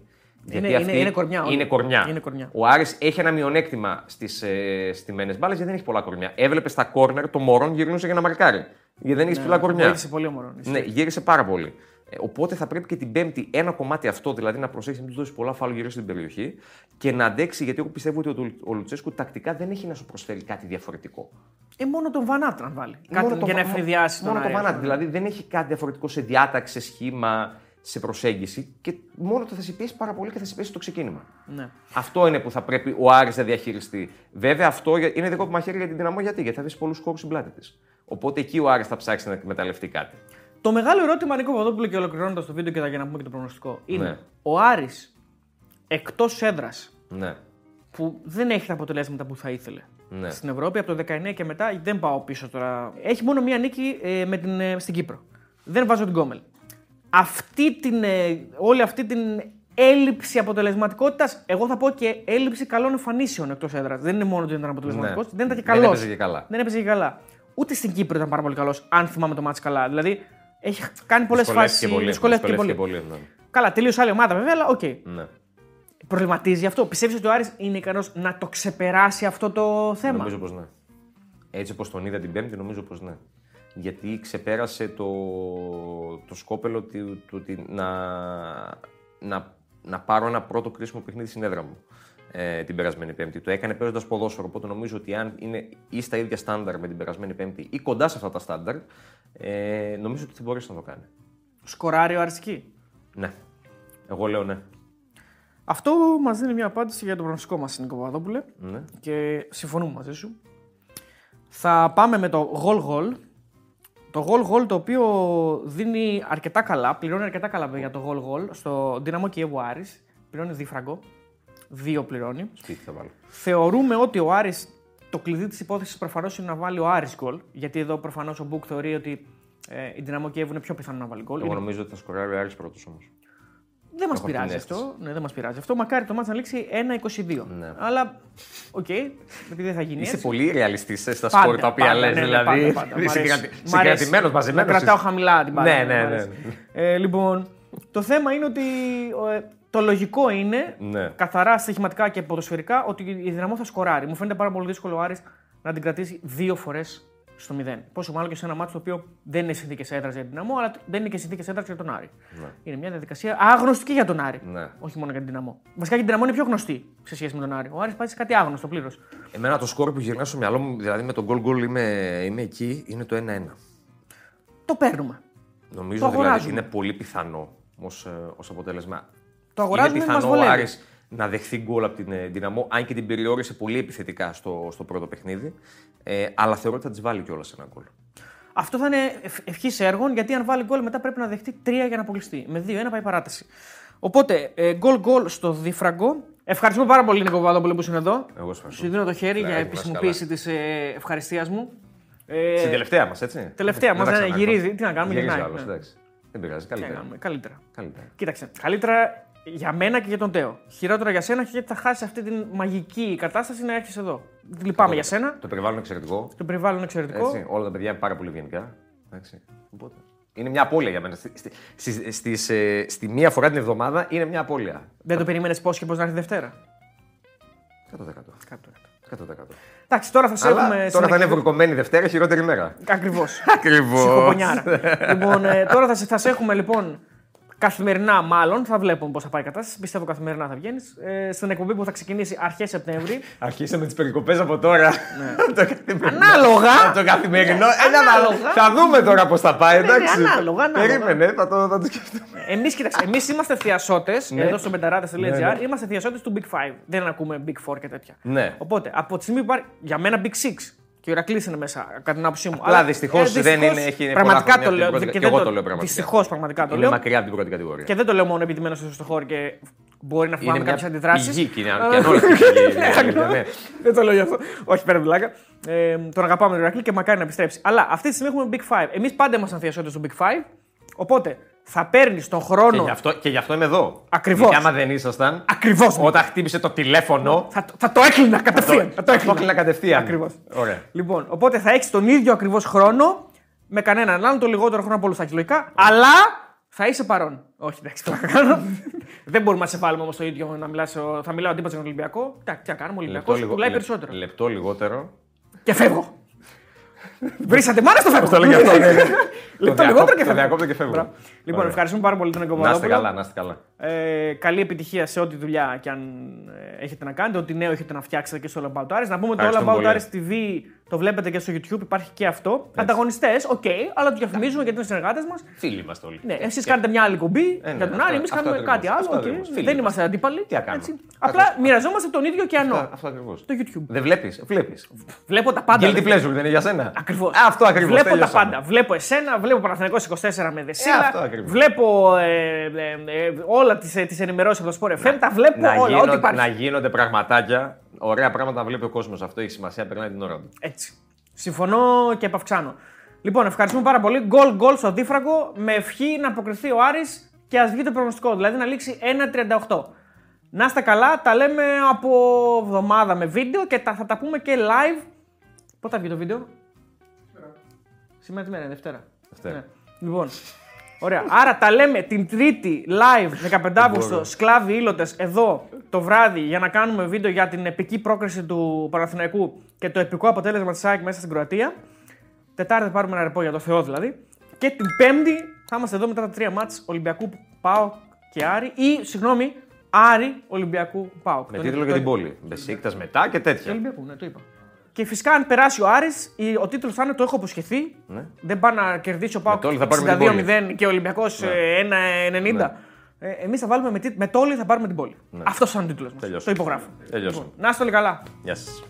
Είναι- είναι- είναι κορμιά όλοι. Είναι κορμιά. Είναι κορμιά. Ο Άρης έχει ένα μειονέκτημα στις ε, στημένε μπάλες γιατί δεν έχει πολλά κορμιά. Έβλεπε στα κόρνερ το Μωρόν γυρνούσε για να μαρκάρει. Γιατί δεν έχει ψηλά κορμιά. Βοήθησε πολύ ο Μωρόνης. Ναι, γύρισε πάρα πολύ. Ε, οπότε θα πρέπει και την Πέμπτη ένα κομμάτι αυτό, δηλαδή να προσέξει να του δώσεις πολλά φάλου γύρω στην περιοχή και να αντέξει, γιατί εγώ πιστεύω ότι ο, Του- ο Λουτσέσκου τακτικά δεν έχει να σου προσφέρει κάτι διαφορετικό. Ε, μόνο τον Βανάτ να βάλει. Κάτι Μόνο το για να Βα- ευνηδιάσει τον Μόνο το Άρη. Βανάτ. Δηλαδή δεν έχει κάτι διαφορετικό σε διάταξη, σε σχήμα, σε προσέγγιση και μόνο το θα σε πιέσει πάρα πολύ και θα σε πιέσει το ξεκίνημα. Ναι. Αυτό είναι που θα πρέπει ο Άρης να διαχειριστεί. Βέβαια, αυτό για- είναι δικό που μαχαίρι για την δυναμό γιατί, γιατί θα δεις πολλούς χώρου στην πλάτη της. Οπότε εκεί ο Άρης θα ψάξει να εκμεταλλευτεί κάτι. Το μεγάλο ερώτημα, Νίκο Παπαδόπουλο, και ολοκληρώνοντας το βίντεο και θα- για να πούμε και το προγνωστικό, είναι Ναι. ο Άρης εκτός έδρας Ναι. που δεν έχει τα αποτελέσματα που θα ήθελε Ναι. στην Ευρώπη από το 19 και μετά, δεν πάω πίσω τώρα. Έχει μόνο μία νίκη ε, με την, ε, στην Κύπρο. Δεν βάζω την Κόμελ. Αυτή την, ε, όλη αυτή την έλλειψη αποτελεσματικότητας, εγώ θα πω και έλλειψη καλών εμφανίσεων εκτός έδρας. Δεν είναι μόνο ότι δεν ήταν αποτελεσματικός, Ναι. δεν ήταν και Δεν καλός. έπαιζε και καλά. Δεν έπαιζε και καλά. Ούτε στην Κύπρο ήταν πάρα πολύ καλός, αν θυμάμαι το ματς καλά. Δηλαδή έχει κάνει πολλές Δυσκολεύτηκε φάσεις. πολύ. Δυσκολεύτηκε δυσκολεύτηκε πολύ. πολύ, ναι. Καλά, τελείωσε άλλη ομάδα βέβαια, αλλά οκ. Ναι. Προβληματίζει αυτό. Πιστεύεις ότι ο Άρης είναι ικανός να το ξεπεράσει αυτό το θέμα; Νομίζω πως ναι. Έτσι όπως τον είδα την Πέμπτη, νομίζω πως ναι. Γιατί ξεπέρασε το, το σκόπελο του του ότι να, να, να πάρω ένα πρώτο κρίσιμο παιχνίδι στην έδρα μου ε, την περασμένη Πέμπτη. Το έκανε παίζοντας ποδόσφαιρο. Οπότε νομίζω ότι αν είναι ή στα ίδια στάνταρ με την περασμένη Πέμπτη ή κοντά σε αυτά τα στάνταρ, ε, νομίζω ότι θα μπορέσει να το κάνει. Σκοράρει ο Άρης εκεί. Ναι. Εγώ λέω ναι. Αυτό μας δίνει μια απάντηση για το προγνωστικό μας, Νίκο Παπαδόπουλε. ναι. Και συμφωνούμε μαζί σου. Θα πάμε με το goal goal. Το goal goal το οποίο δίνει αρκετά καλά, πληρώνει αρκετά καλά για το goal goal στο Δυναμό Κιέβου Άρης. Πληρώνει δίφραγκο. Δύο πληρώνει. Σπίτι θα βάλω. Θεωρούμε ότι ο Άρης, το κλειδί της υπόθεσης προφανώς είναι να βάλει ο Άρης γκολ. Γιατί εδώ προφανώς ο μπουκ θεωρεί ότι ε, η Δυναμό Κιέβου είναι πιο πιθανό να βάλει γκολ. Εγώ Είναι- νομίζω ότι θα σκοράρει ο Άρης πρώτος όμως. Δεν μας Έχω πειράζει την αίσθηση. αυτό. Ναι, δεν μας πειράζει αυτό. Μακάρι το ματς να λήξει 1-22. Ναι. Αλλά, οκ, επειδή δεν θα γίνει Είσαι έτσι. πολύ ρεαλιστής στα Πάντα, σπορ τα οποία πάντα, λες. ναι, ναι, δηλαδή. πάντα, πάντα. Μ' αρέσει. συγκρατη- Μ' αρέσει. Συγκρατημένος μαζεμένος. Να κρατάω χαμηλά την μπάλα. Ναι, μ' ναι, αρέσει. ναι. Ε, λοιπόν, το θέμα είναι ότι ε, το λογικό είναι Ναι. καθαρά στοιχηματικά και ποδοσφαιρικά ότι η Δυναμό θα σκοράρει. Μου φαίνεται πάρα πολύ δύσκολο ο Άρης να την κρατήσει δύο φορές στο 0. Πόσο μάλλον και σε ένα μάτσο το οποίο δεν είναι συνθήκες έδρας για την δυναμό, αλλά δεν είναι και συνθήκες έδρας για τον Άρη. Είναι μια διαδικασία άγνωστη και για τον Άρη. Ναι. Όχι μόνο για την δυναμό. Βασικά και την δυναμό είναι πιο γνωστή σε σχέση με τον Άρη. Ο Άρης πάει σε κάτι άγνωστο πλήρως. Εμένα το σκόρ που γυρνά στο μυαλό μου, δηλαδή με τον goal goal είμαι, είμαι εκεί, είναι το 1-1. Το παίρνουμε. Νομίζω Το δηλαδή αγοράζουμε. είναι πολύ πιθανό ως, ε, ως αποτέλεσμα. Το αγοράζουμε, είναι μας πιθανό ο βολεύει. Άρης να δεχθεί γκολ από την ε, Δυναμό, αν και την περιόρισε πολύ επιθετικά στο, στο πρώτο παιχνίδι. Ε, αλλά θεωρώ ότι θα της βάλει κιόλας ένα γκολ. Αυτό θα είναι ευχής έργων γιατί αν βάλει γκολ μετά πρέπει να δεχτεί τρία για να αποκλειστεί. Με 2-1 πάει παράταση. Οπότε γκολ γκολ στο δίφραγκο. Ευχαριστούμε πάρα πολύ Νίκο Παπαδόπουλο που είναι εδώ. Εγώ σε ευχαριστώ. Σου δίνω το χέρι Ναι, για ήμουν επισημοποίηση της ευχαριστίας μου. Ε, Στην τελευταία μας, έτσι. τελευταία Δεν μας, τα ναι, ξαναέρχομαι. γυρίζει. Τι να κάνουμε, Γυρίζει γυρνάει, άλλος, ναι. εντάξει. Δεν πειράζει, τι να καλύτερα. κάνουμε, καλύτερα. καλύτερα. Κοίταξε. Καλύτερα για μένα και για τον Τέο. Χειρότερα για σένα γιατί θα χάσει αυτή την μαγική κατάσταση να έρχεσαι εδώ. Λυπάμαι για σένα. Το περιβάλλον είναι εξαιρετικό. Το περιβάλλον είναι εξαιρετικό. Έτσι, όλα τα παιδιά είναι πάρα πολύ ευγενικά. Εντάξει. Οπότε, είναι μια απώλεια για μένα. Στη, στη, στη, στις, ε, στη μία φορά την εβδομάδα είναι μια απώλεια. Δεν το περίμενες πώς και πώς να έρθει Δευτέρα; 100%. 100%. Εντάξει, τώρα θα σε Αλλά έχουμε. τώρα θα είναι βουρκωμένη Δευτέρα, χειρότερη μέρα. Ακριβώς. <laughs> Ακριβώς. Ψυχοπονιάρα. λοιπόν, ε, τώρα θα, σε, θα σε έχουμε λοιπόν καθημερινά, μάλλον. Θα βλέπουμε πώς θα πάει η κατάσταση. Πιστεύω καθημερινά θα βγαίνεις. Ε, στην εκπομπή που θα ξεκινήσει αρχές Σεπτέμβρη. Αρχίσαμε τις περικοπές από τώρα. <laughs> το καθημερινό. Ανάλογα. το καθημερινό. Ένα Ανάλογα. Θα δούμε τώρα πώς θα πάει, εντάξει. ναι, ανάλογα, ανάλογα. Περίμενε, θα το, θα το σκεφτούμε. Εμείς εμείς είμαστε θειασότες εδώ στο πενταράδε.gr. Ναι, ναι. Είμαστε θειασότες του Big Five. Δεν ακούμε Big Four και τέτοια. Ναι. Οπότε από τη στιγμή που υπάρχει. Για μένα Big Six. Και ο Ηρακλής είναι μέσα, κατά την άποψή μου. Απλά δυστυχώς δεν είναι- έχει πολλά Πραγματικά χρόνια το από την λέω. πρώτη- και και δεν εγώ το λέω πραγματικά. Δυστυχώς πραγματικά το Είναι λέω. μακριά από την πρώτη κατηγορία. Και δεν το λέω μόνο επειδή μένω στο χώρο και Μπορεί να φοβάμαι Είναι μια κάποιε αντιδράσεις. πηγή και είναι και ανώριμη πηγή, η αλήθεια, ναι. Δεν το λέω γι' αυτό. Όχι, πέρα βλάκα. Ε, τον αγαπάμε τον Ηρακλή και μακάρι να επιστρέψει. Αλλά αυτή τη στιγμή έχουμε Big Five. Εμείς πάντα ήμασταν θειασότε στο Big Five. Οπότε θα παίρνεις τον Και χρόνο. γι' αυτό, και γι' αυτό είμαι εδώ. Ακριβώς. Γιατί άμα δεν ήσασταν, Ακριβώς. όταν χτύπησε το τηλέφωνο. Θα, θα το έκλεινα κατευθείαν. Θα το Το έκλεινα. έκλεινα κατευθείαν. Ακριβώς. Ωραία. Λοιπόν, οπότε θα έχεις τον ίδιο ακριβώς χρόνο με κανέναν άλλον, το λιγότερο χρόνο από όλους τα λογικά, αλλά θα είσαι παρόν. Όχι, εντάξει, το θα κάνω. <laughs> Δεν μπορούμε να σε βάλουμε όμως το ίδιο να μιλάς, ο- θα μιλάω αντίπαλος για τον Ολυμπιακό. Εντάξει, τι να κάνουμε, ο Ολυμπιακός Λεπτό, πουλάει λιγο- περισσότερο. λεπτό λιγότερο. Και φεύγω. Βρήσατε μάνα στο φεύγω. Το λέω γι' αυτό, ναι, ναι. <laughs> Λεπτό Το λιγότερο διακόπτω- και το φεύγω. διακόπτω και φεύγω. Μπράβο. Λοιπόν, Ωραία. ευχαριστούμε πάρα πολύ τον Να είστε Εγκομαδόπουλο. καλά, να είστε καλά. Ε, καλή επιτυχία σε ό,τι δουλειά και αν ε, έχετε να κάνετε, ό,τι νέο έχετε να φτιάξετε και στο All About Ares. Να πούμε ότι το All Ευχαριστούμε About πολύ. Ares TV το βλέπετε και στο YouTube, υπάρχει και αυτό. Ανταγωνιστές, οκ, αλλά το διαφημίζουμε γιατί είναι συνεργάτες μας. Φίλοι είμαστε όλοι. Ναι, εσείς κάνετε μια άλλη κουμπί Ε, ναι, για τον αυτό- Άρη, εμείς αυτό κάνουμε ακριβώς, κάτι άλλο. αυτό οκ. ακριβώς. Φίλοι Δεν είμαστε. είμαστε αντίπαλοι. Τι να κάνουμε; έτσι. Ακριβώς. Απλά μοιραζόμαστε τον ίδιο ωκεανό. Αυτό ακριβώς. Το YouTube. Δεν βλέπεις. Βλέπεις. Βλέπω τα πάντα. Guilty pleasure δεν είναι για σένα; Ακριβώς. Αυτό ακριβώς. Βλέπω τα πάντα. Βλέπω εσένα, βλέπω Παναθηναϊκός 24 με Δεσίλα. αυτό ακριβώς. βλέπω ε, ε, ε, όλα τις τις ενημερώσεις από το Sport FM. Τα βλέπω Να, όλα. Ό,τι γίνονται, υπάρχει. να γίνονται πραγματάκια. Ωραία πράγματα να βλέπει ο κόσμος. Αυτό έχει σημασία. Περνάει την ώρα του. Έτσι. Συμφωνώ και επαυξάνω. Λοιπόν, ευχαριστούμε πάρα πολύ. Γκολ γκολ στο αντίφραγκο με ευχή να αποκριθεί ο Άρης και ας βγει το προγνωστικό. Δηλαδή να λήξει 1-38. Να είστε καλά, τα λέμε από εβδομάδα με βίντεο και τα, θα τα πούμε και live. Πότε θα βγει το βίντεο, Σήμερα τι μέρα είναι, Δευτέρα. Δευτέρα. Ναι. Λοιπόν, ωραία. Άρα τα λέμε την Τρίτη live 15 Αύγουστο, σκλάβοι ήλωτες εδώ το βράδυ για να κάνουμε βίντεο για την επική πρόκριση του Παναθηναϊκού και το επικό αποτέλεσμα της ΑΕΚ μέσα στην Κροατία. Τετάρτη θα πάρουμε ένα ρεπό για το Θεό δηλαδή. Και την Πέμπτη θα είμαστε εδώ μετά τα τρία μάτς Ολυμπιακού Πάο και Άρη ή συγγνώμη, Άρη Ολυμπιακού Πάο. Με τίτλο για την πόλη. Μπεσίκτας μετά και τέτοια. Ολυμπιακού, ναι, το είπα. Και φυσικά αν περάσει ο Άρης, η- ο τίτλος θα είναι το έχω υποσχεθεί. Δεν πάει να κερδίσει ο Πάο τόλι θα πάρουμε την 62-0 και ο Ολυμπιακός 1-90. Ε, Εμείς θα βάλουμε με, τίτ- με τόλι θα πάρουμε την πόλη. Αυτός θα είναι ο τίτλος μας. Τελειώσαμε. Το υπογράφω. Τελειώσαμε. Λοιπόν, να είστε όλοι καλά. Γεια σας.